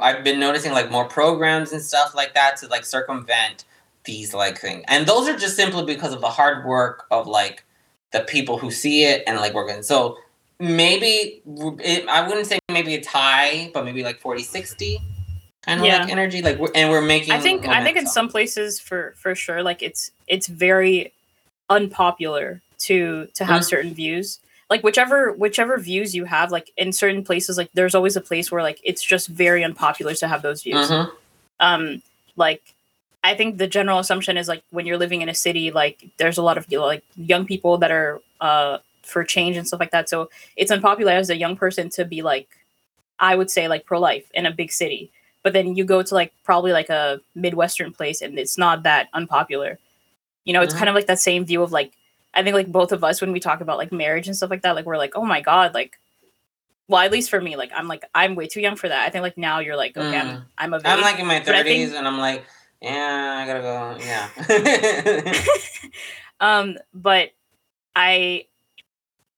i've been noticing like more programs and stuff like that to like circumvent these like things and those are just simply because of the hard work of like the people who see it and like working so maybe it, i wouldn't say maybe it's high but maybe like 40 60 kind of
Yeah.
like energy like we're, and we're making
i think i think in some places for for sure like it's it's very unpopular to to have
Mhm.
certain views like whichever whichever views you have like in certain places like there's always a place where like it's just very unpopular to have those views
Mhm.
um like i think the general assumption is like when you're living in a city like there's a lot of you know, like young people that are uh for change and stuff like that so it's unpopular as a young person to be like i would say like pro-life in a big city but then you go to like probably like a midwestern place and it's not that unpopular you know it's
Mhm.
kind of like that same view of like i think like both of us when we talk about like marriage and stuff like that like we're like oh my god like well at least for me like i'm like i'm way too young for that i think like now you're like okay i'm,
Mm.
I'm
i'm like in my 30s and i'm like yeah i gotta go yeah
um but i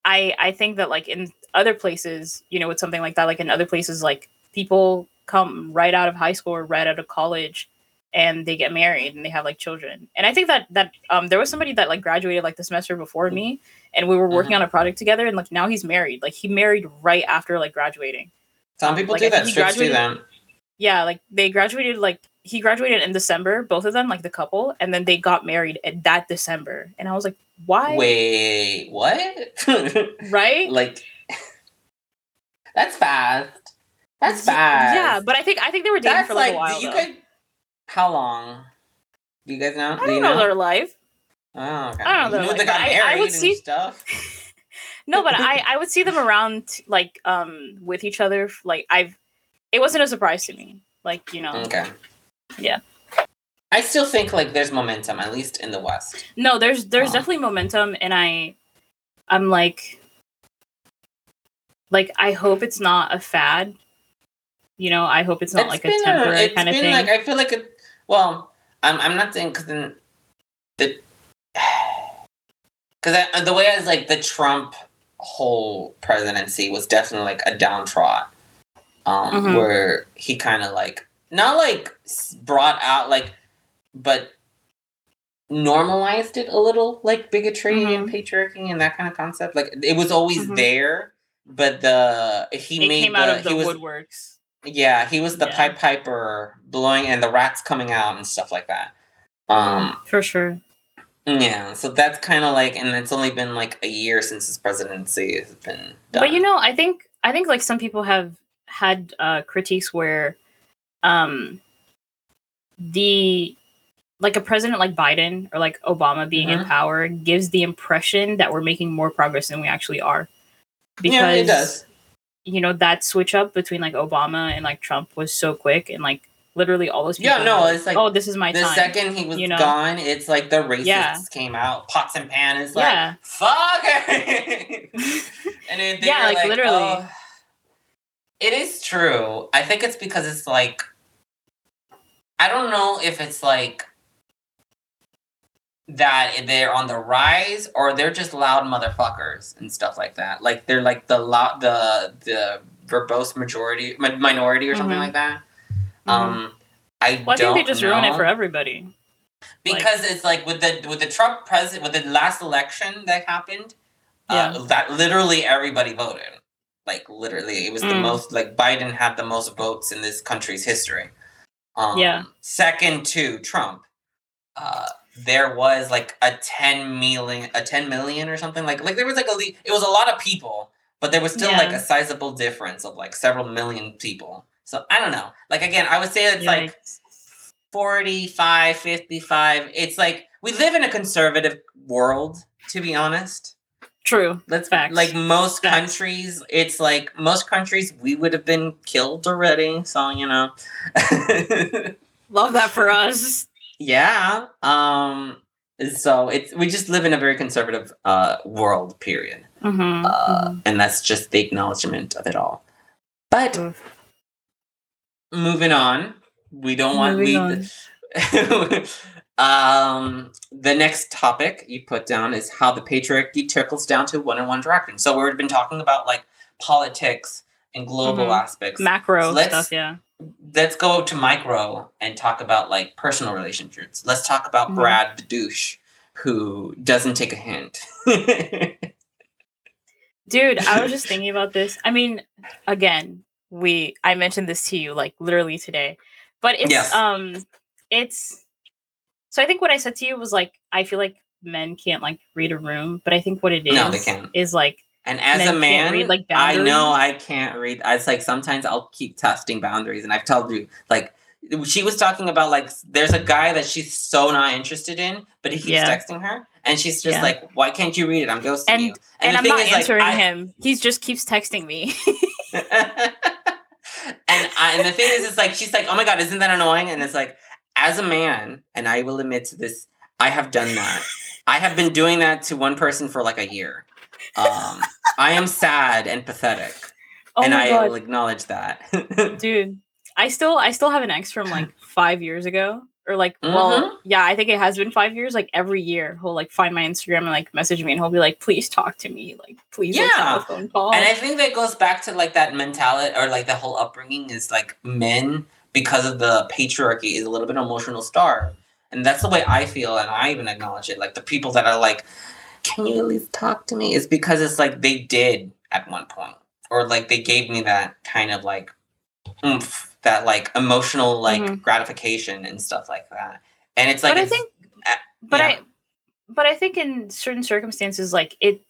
i i think that like in other places, you know, with something like that, like in other places, like people come right out of high school or right out of college and they get married and they have like children. And I think that that um there was somebody that like graduated like the semester before me and we were working
Mhm.
on a project together and like now he's married. Like he married right after like graduating.
Some people
Like,
do that. Strips do that.
Yeah, like they graduated like he graduated in December, both of them, like the couple, and then they got married at that December. And I was like, why?
Wait, what?
Right?
like, that's fast. That's fast.
Yeah, but I think I think they were dating
that's
for like,
like.
a while.
you
though.
guys? How long? Do you guys know?
I
do
don't
you
know
know?
their life.
Oh, okay.
I don't know
You
their
they
life,
got
but I- I would
and
see-
stuff.
No, but I I would see them around like um with each other. Like I've, it wasn't a surprise to me. Like you know,
Okay.
Yeah.
I still think like there's momentum, at least in the West.
no, there's there's
Wow.
definitely momentum, and I, I'm like, like I hope it's not a fad. You know, I hope it's not like a temporary
it's
kind of
been
thing.
like I feel like it. Well, I'm I'm not saying because then the because the way I was like the Trump whole presidency was definitely like a downtrot, um,
Mhm.
where he kind of like not like brought out like, but normalized it a little like bigotry and patriarchy and that kind of concept. Like it was always
Mhm.
there, but the he
it
made
came
the,
out of the
he was
woodworks.
Yeah, he was the
Yeah.
Pied Piper blowing and the rats coming out and stuff like that. Um,
For sure.
yeah, so that's kind of like, and it's only been like a year since his presidency has been done.
But you know, I think I think like some people have had uh critiques where um the like a president like Biden or like Obama being in
Mhm.
power gives the impression that we're making more progress than we actually are. Because
yeah, it does.
You know, that switch up between like Obama and like Trump was so quick and like literally all those people
Yeah, no, it's like
oh this is my
The
time.
second he was
you know?
gone, it's like the racists
Yeah.
came out, pots and pans, like
yeah.
fuck and then
Yeah,
were
like, literally.
"Oh." It is true. I think it's because it's like I don't know if it's like that they're on the rise or they're just loud motherfuckers and stuff like that. Like they're like the loud the the verbose majority mi- minority or something
Mhm.
like that.
Mhm.
Um I
I
don't
think they just ruin it for everybody.
because it's like with the with the Trump president with the last election that happened, uh, that literally everybody voted. Like literally, it was the
Mm.
most like Biden had the most votes in this country's history. Um,
Yeah.
Second to Trump, uh, there was like a ten million, a ten million or something like like there was like a it was a lot of people, but there was still like a sizable difference of like several million people. So I don't know. Like again, I would say it's like
Yikes.
45 55 it's like we live in a conservative world to be honest
True.
let's
Facts.
like most
Facts.
countries it's like most countries we would have been killed already so you know
Love that for us.
Yeah um so it's we just live in a very conservative uh world period
Mm-hmm.
uh and that's just the acknowledgement of it all but
Mhm.
moving on we don't want
Moving
um the next topic you put down is how the patriarchy trickles down to one in one direction so we've been talking about like politics and global
Mhm.
aspects
Macro
So
stuff, yeah.
Let's go to micro and talk about like personal relationships let's talk about
Mhm.
brad the douche who doesn't take a hint
Dude, I was just thinking about this. I mean, again, we I mentioned this to you like literally today. But it's
Yes.
um it's so I think what I said to you was like I feel like men can't like read a room, but I think what it is
No, they can't.
is like
And as
Men
a man,
read, like,
I know. I can't read. It's like sometimes I'll keep testing boundaries, and I've told you like she was talking about like there's a guy that she's so not interested in, but he keeps
Yeah.
texting her, and she's just
Yeah.
like, "Why can't you read it? I'm ghosting
And-
you."
and,
the
I'm
thing
not
is, like,
answering
I-
him. He just keeps texting me.
and I, and the thing is, it's like she's like, "Oh my god, isn't that annoying?" And it's like, as a man, and I will admit to this, I have done that. I have been doing that to one person for like a year. Um, I am sad and pathetic.
oh
and I
god.
will acknowledge that.
dude i still i still have an ex from like five years ago or like well
Mhm.
yeah i think it has been five years like every year he'll like find my instagram and like message me and he'll be like please talk to me like please
Yeah.
a phone call
And I think that goes back to like that mentality or like the whole upbringing is like men because of the patriarchy is a little bit emotional starved. And that's the way I feel and I even acknowledge it. Like the people that are like, Can you at least talk to me? Is because it's like they did at one point. Or like they gave me that kind of like oomph, that like emotional like
Mhm.
gratification and stuff like that. And it's like
but i think
uh,
but
yeah.
i but i think in certain circumstances like it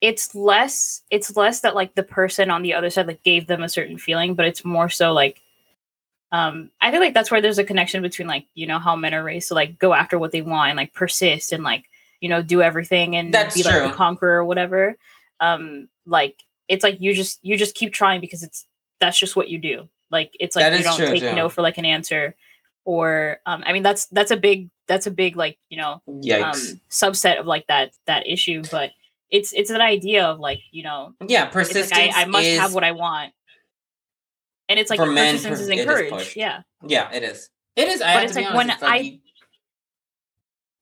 it's less it's less that like the person on the other side like gave them a certain feeling but it's more so like um i feel like that's where there's a connection between like you know how men are raised to like go after what they want and like persist and like you know do everything and
That's
be like
true.
the conqueror or whatever um like it's like you just you just keep trying because it's that's just what you do like it's like
That
you don't
true,
take
too.
no for like an answer or um i mean that's that's a big that's a big like you know
Yikes.
um subset of like that that issue but it's it's an idea of like you know
yeah, persistence.
like I, I must
is,
have what i want and it's like
For men,
persistence is encouraged
pushed.
yeah
Yeah, it is. It is. I
But
have
it's like when
it's
I-
you-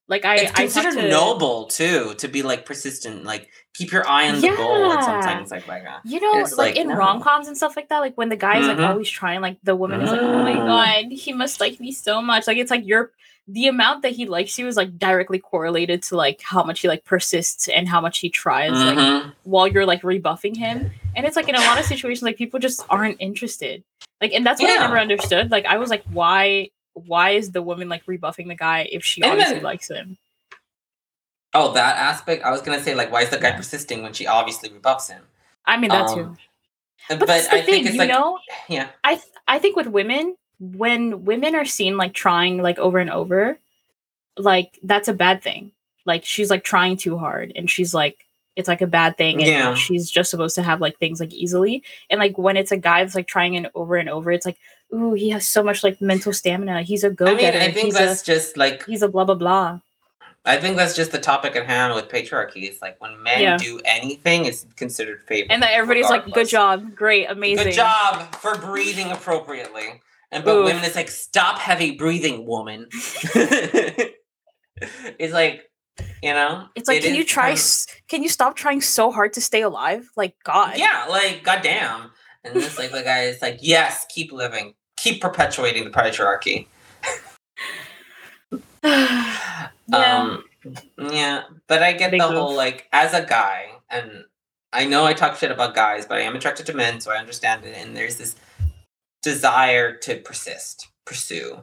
like i
it's
I
considered
to-
noble too to be like persistent like keep your eye on the goal and
Yeah.
sometimes like like that
you know
it's
like,
like,
in
no.
rom-coms and stuff like that like when the guy's
Mhm.
like always trying like the woman is like oh my
Mm.
god he must like me so much like it's like you're the amount that he likes you is like directly correlated to like how much he like persists and how much he tries like
Mhm.
while you're like rebuffing him. And it's like in a lot of situations, like people just aren't interested. Like, and that's what I never understood. Like, I was like, why? Why is the woman like rebuffing the guy if she
And
obviously
then-
likes him?
oh that aspect i was gonna say like why is the guy
Yeah.
persisting when she obviously rebuffs him
I mean that
Um,
too.
but,
But, that's the
i
thing,
think it's
you
like
know.
yeah
I th- I think with women, when women are seen like trying like over and over, like that's a bad thing. Like she's like trying too hard, and she's like it's like a bad thing. And
Yeah.
she's just supposed to have like things like easily. And like when it's a guy that's like trying and over and over, it's like, ooh, he has so much like mental stamina. He's a go getter.
i mean i think
he's
that's
a
just like
he's a blah blah blah.
i think that's just the topic at hand with patriarchy it's like when men
Yeah.
do anything it's considered favor
And then everybody's like, good job, great, amazing.
Good job for breathing appropriately. And but
Oof.
women, it's like stop heavy breathing, woman. it's like, you know,
It's like,
it
can you try?
kind of-
can you stop trying so hard to stay alive? Like God.
yeah, like goddamn. And it's like the guy is like, yes, keep living, keep perpetuating the patriarchy.
yeah.
Um, yeah, but I get
Big
the
move.
whole like as a guy, and I know I talk shit about guys, but I am attracted to men, so I understand it. And there's this desire to persist, pursue.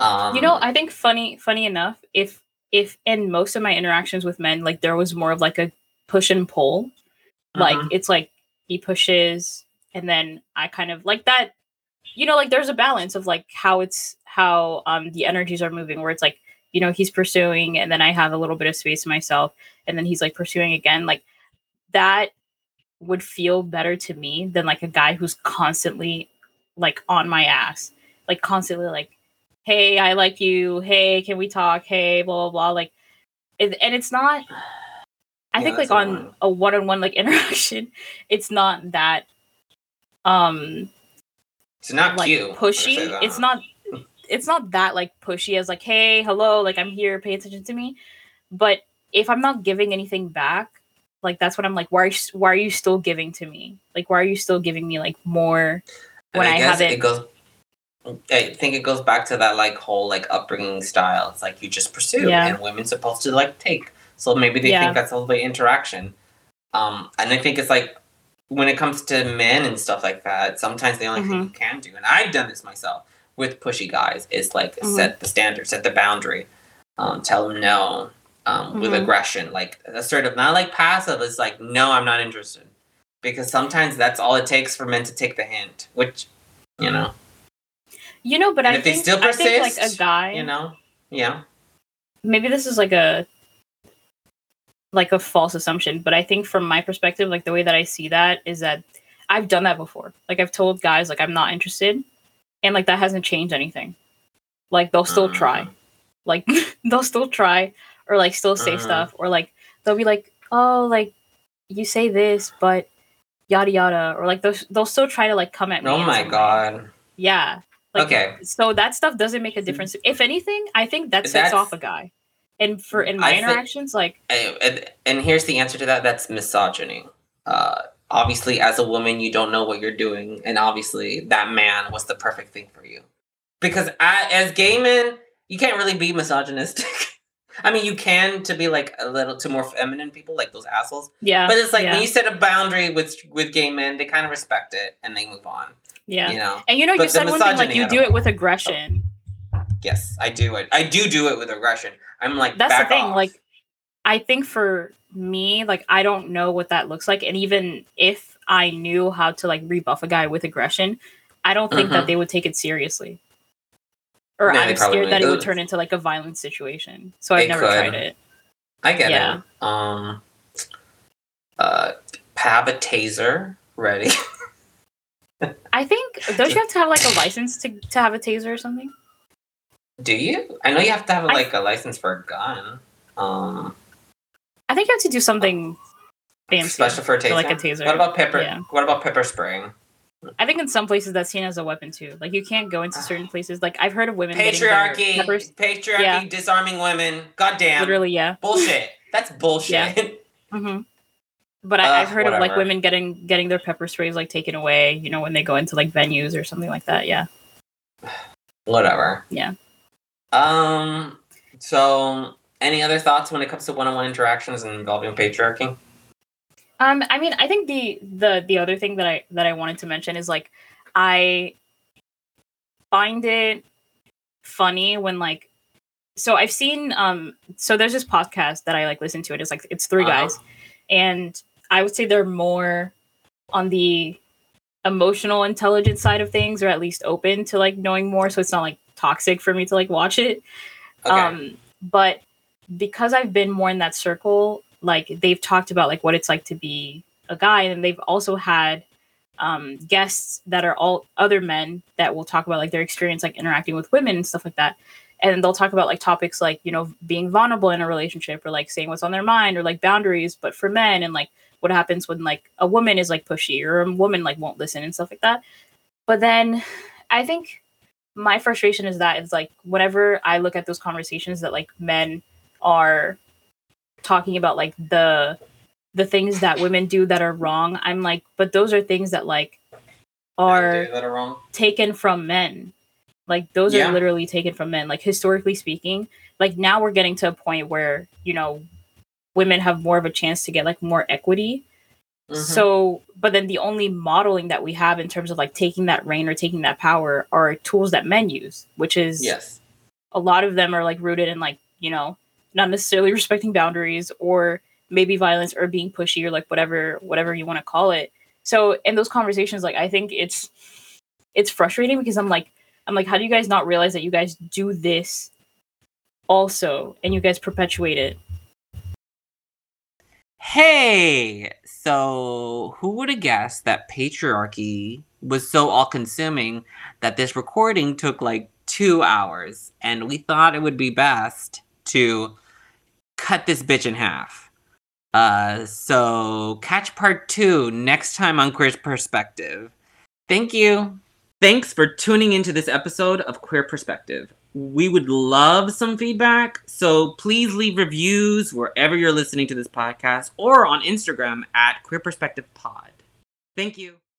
Um,
you know i think funny funny enough if if in most of my interactions with men like there was more of like a push and pull like
Mhm.
it's like he pushes and then i kind of like that you know like there's a balance of like how it's how um the energies are moving where it's like you know he's pursuing and then i have a little bit of space to myself and then he's like pursuing again like that would feel better to me than like a guy who's constantly like on my ass like constantly like hey i like you. Hey can we talk? Hey blah blah blah. Like it, and it's not i
Yeah,
think like on a one-on-one like interaction it's not that um
it's not
like
cute.
Pushy it's not it's not that like pushy as like hey hello like i'm here pay attention to me but if i'm not giving anything back like that's what i'm like why are you, why are you still giving to me like why are you still giving me like more
And
when I
guess
haven't-
It goes. I think it goes back to that like whole like upbringing style. It's like you just pursue,
Yeah.
and women's supposed to like take. So maybe they
Yeah.
think that's all the interaction. Um, and I think it's like when it comes to men and stuff like that. Sometimes the only thing
Mm-hmm.
you can do, and I've done this myself with pushy guys, is like
Mhm.
set the standard, set the boundary, um, tell them no um, with
Mhm.
aggression, like assertive, not like passive. It's like no, I'm not interested because sometimes that's all it takes for men to take the hint, which you know,
you know but i
if they
think
still
i think like a
persist,
guy
you know, yeah,
maybe this is like a like a false assumption but i think from my perspective like the way that i see that is that i've done that before like i've told guys like i'm not interested and like that hasn't changed anything like they'll still try
Mm.
like they'll still try or like still say
Mhm.
stuff or like they'll be like oh like you say this but yada yada or like they'll, they'll still try to like come at me
Oh my god,
yeah Like,
okay.
So that stuff doesn't make a difference. If anything, I think that sets
That's-
off a guy. And for in my
I
interactions, like
And, and- here's the answer to that. That's misogyny. Uh, obviously, as a woman, you don't know what you're doing, and obviously, that man was the perfect thing for you. Because I, as gay men, you can't really be misogynistic. I mean, you can to be like a little to more feminine people, like those assholes.
yeah,
But it's like
yeah,
when you set a boundary with with gay men, they kind of respect it and they move on.
yeah.
You know.
And you know,
But
you said one thing like you do it with aggression.
Yes, I do it. I do do it with aggression. I'm like
That's the thing.
off.
Like, I think for me, like, I don't know what that looks like, and even if I knew how to like rebuff a guy with aggression, I don't think
Mhm.
that they would take it seriously. Or
No,
I'm scared that it would turn into like a violent situation. So I've never
could.
tried it.
I get
Yeah.
it. Um, uh, have a taser ready.
I think don't you have to have like a license to to have a taser or something?
Do you? I know you have to have
I-
like a license for a gun. Um,
I think you have to do something fancy.
special for a taser.
for, like a taser.
What about pepper?
Yeah.
What about pepper spraying?
I think in some places that's seen as a weapon too. Like you can't go into certain places. Like I've heard of women
Patriarchy.
peppers-
Patriarchy.
Yeah.
Disarming women. Goddamn.
Literally, yeah.
Bullshit. That's bullshit.
Mm-hmm. But I, I've
Ugh,
heard of like women getting getting their pepper sprays like taken away. You know when they go into like venues or something like that. Yeah.
Whatever.
Yeah.
Um. So, any other thoughts when it comes to one-on-one interactions and involving patriarchy?
Um, I mean, I think the the the other thing that I that I wanted to mention is like I find it funny when like so I've seen um so there's this podcast that I like listen to. It's like it's 3
Uh-huh.
guys, and I would say they're more on the emotional intelligence side of things, or at least open to like knowing more. So it's not like toxic for me to like watch it.
Okay.
Um, but because I've been more in that circle, like they've talked about like what it's like to be a guy, and they've also had um, guests that are all other men that will talk about like their experience like interacting with women and stuff like that. And they'll talk about like topics like you know being vulnerable in a relationship or like saying what's on their mind or like boundaries, but for men and like what happens when like a woman is like pushy or a woman like won't listen and stuff like that. But then I think my frustration is that it's like whenever I look at those conversations that like men are talking about like the the things that women do that are wrong, I'm like, but those are things that like are
Did I do that are wrong.
taken from men. Like those
Yeah.
are literally taken from men. Like historically speaking, like now we're getting to a point where, you know, women have more of a chance to get like more equity.
Mhm.
So, but then the only modeling that we have in terms of like taking that reign or taking that power are tools that men use, which is
yes.
a lot of them are like rooted in like, you know, not necessarily respecting boundaries or maybe violence or being pushy or like whatever whatever you want to call it. So in those conversations, like I think it's it's frustrating because I'm like I'm like, how do you guys not realize that you guys do this also and you guys perpetuate it?
Hey, so who would have guessed that patriarchy was so all consuming that this recording took like two hours and we thought it would be best to cut this bitch in half. Uh, so catch part two next time on Queer Perspective. Thank you. Thanks for tuning into this episode of Queer Perspective. We would love some feedback, so please leave reviews wherever you're listening to this podcast or on Instagram at Queer Perspective Pod. Thank you.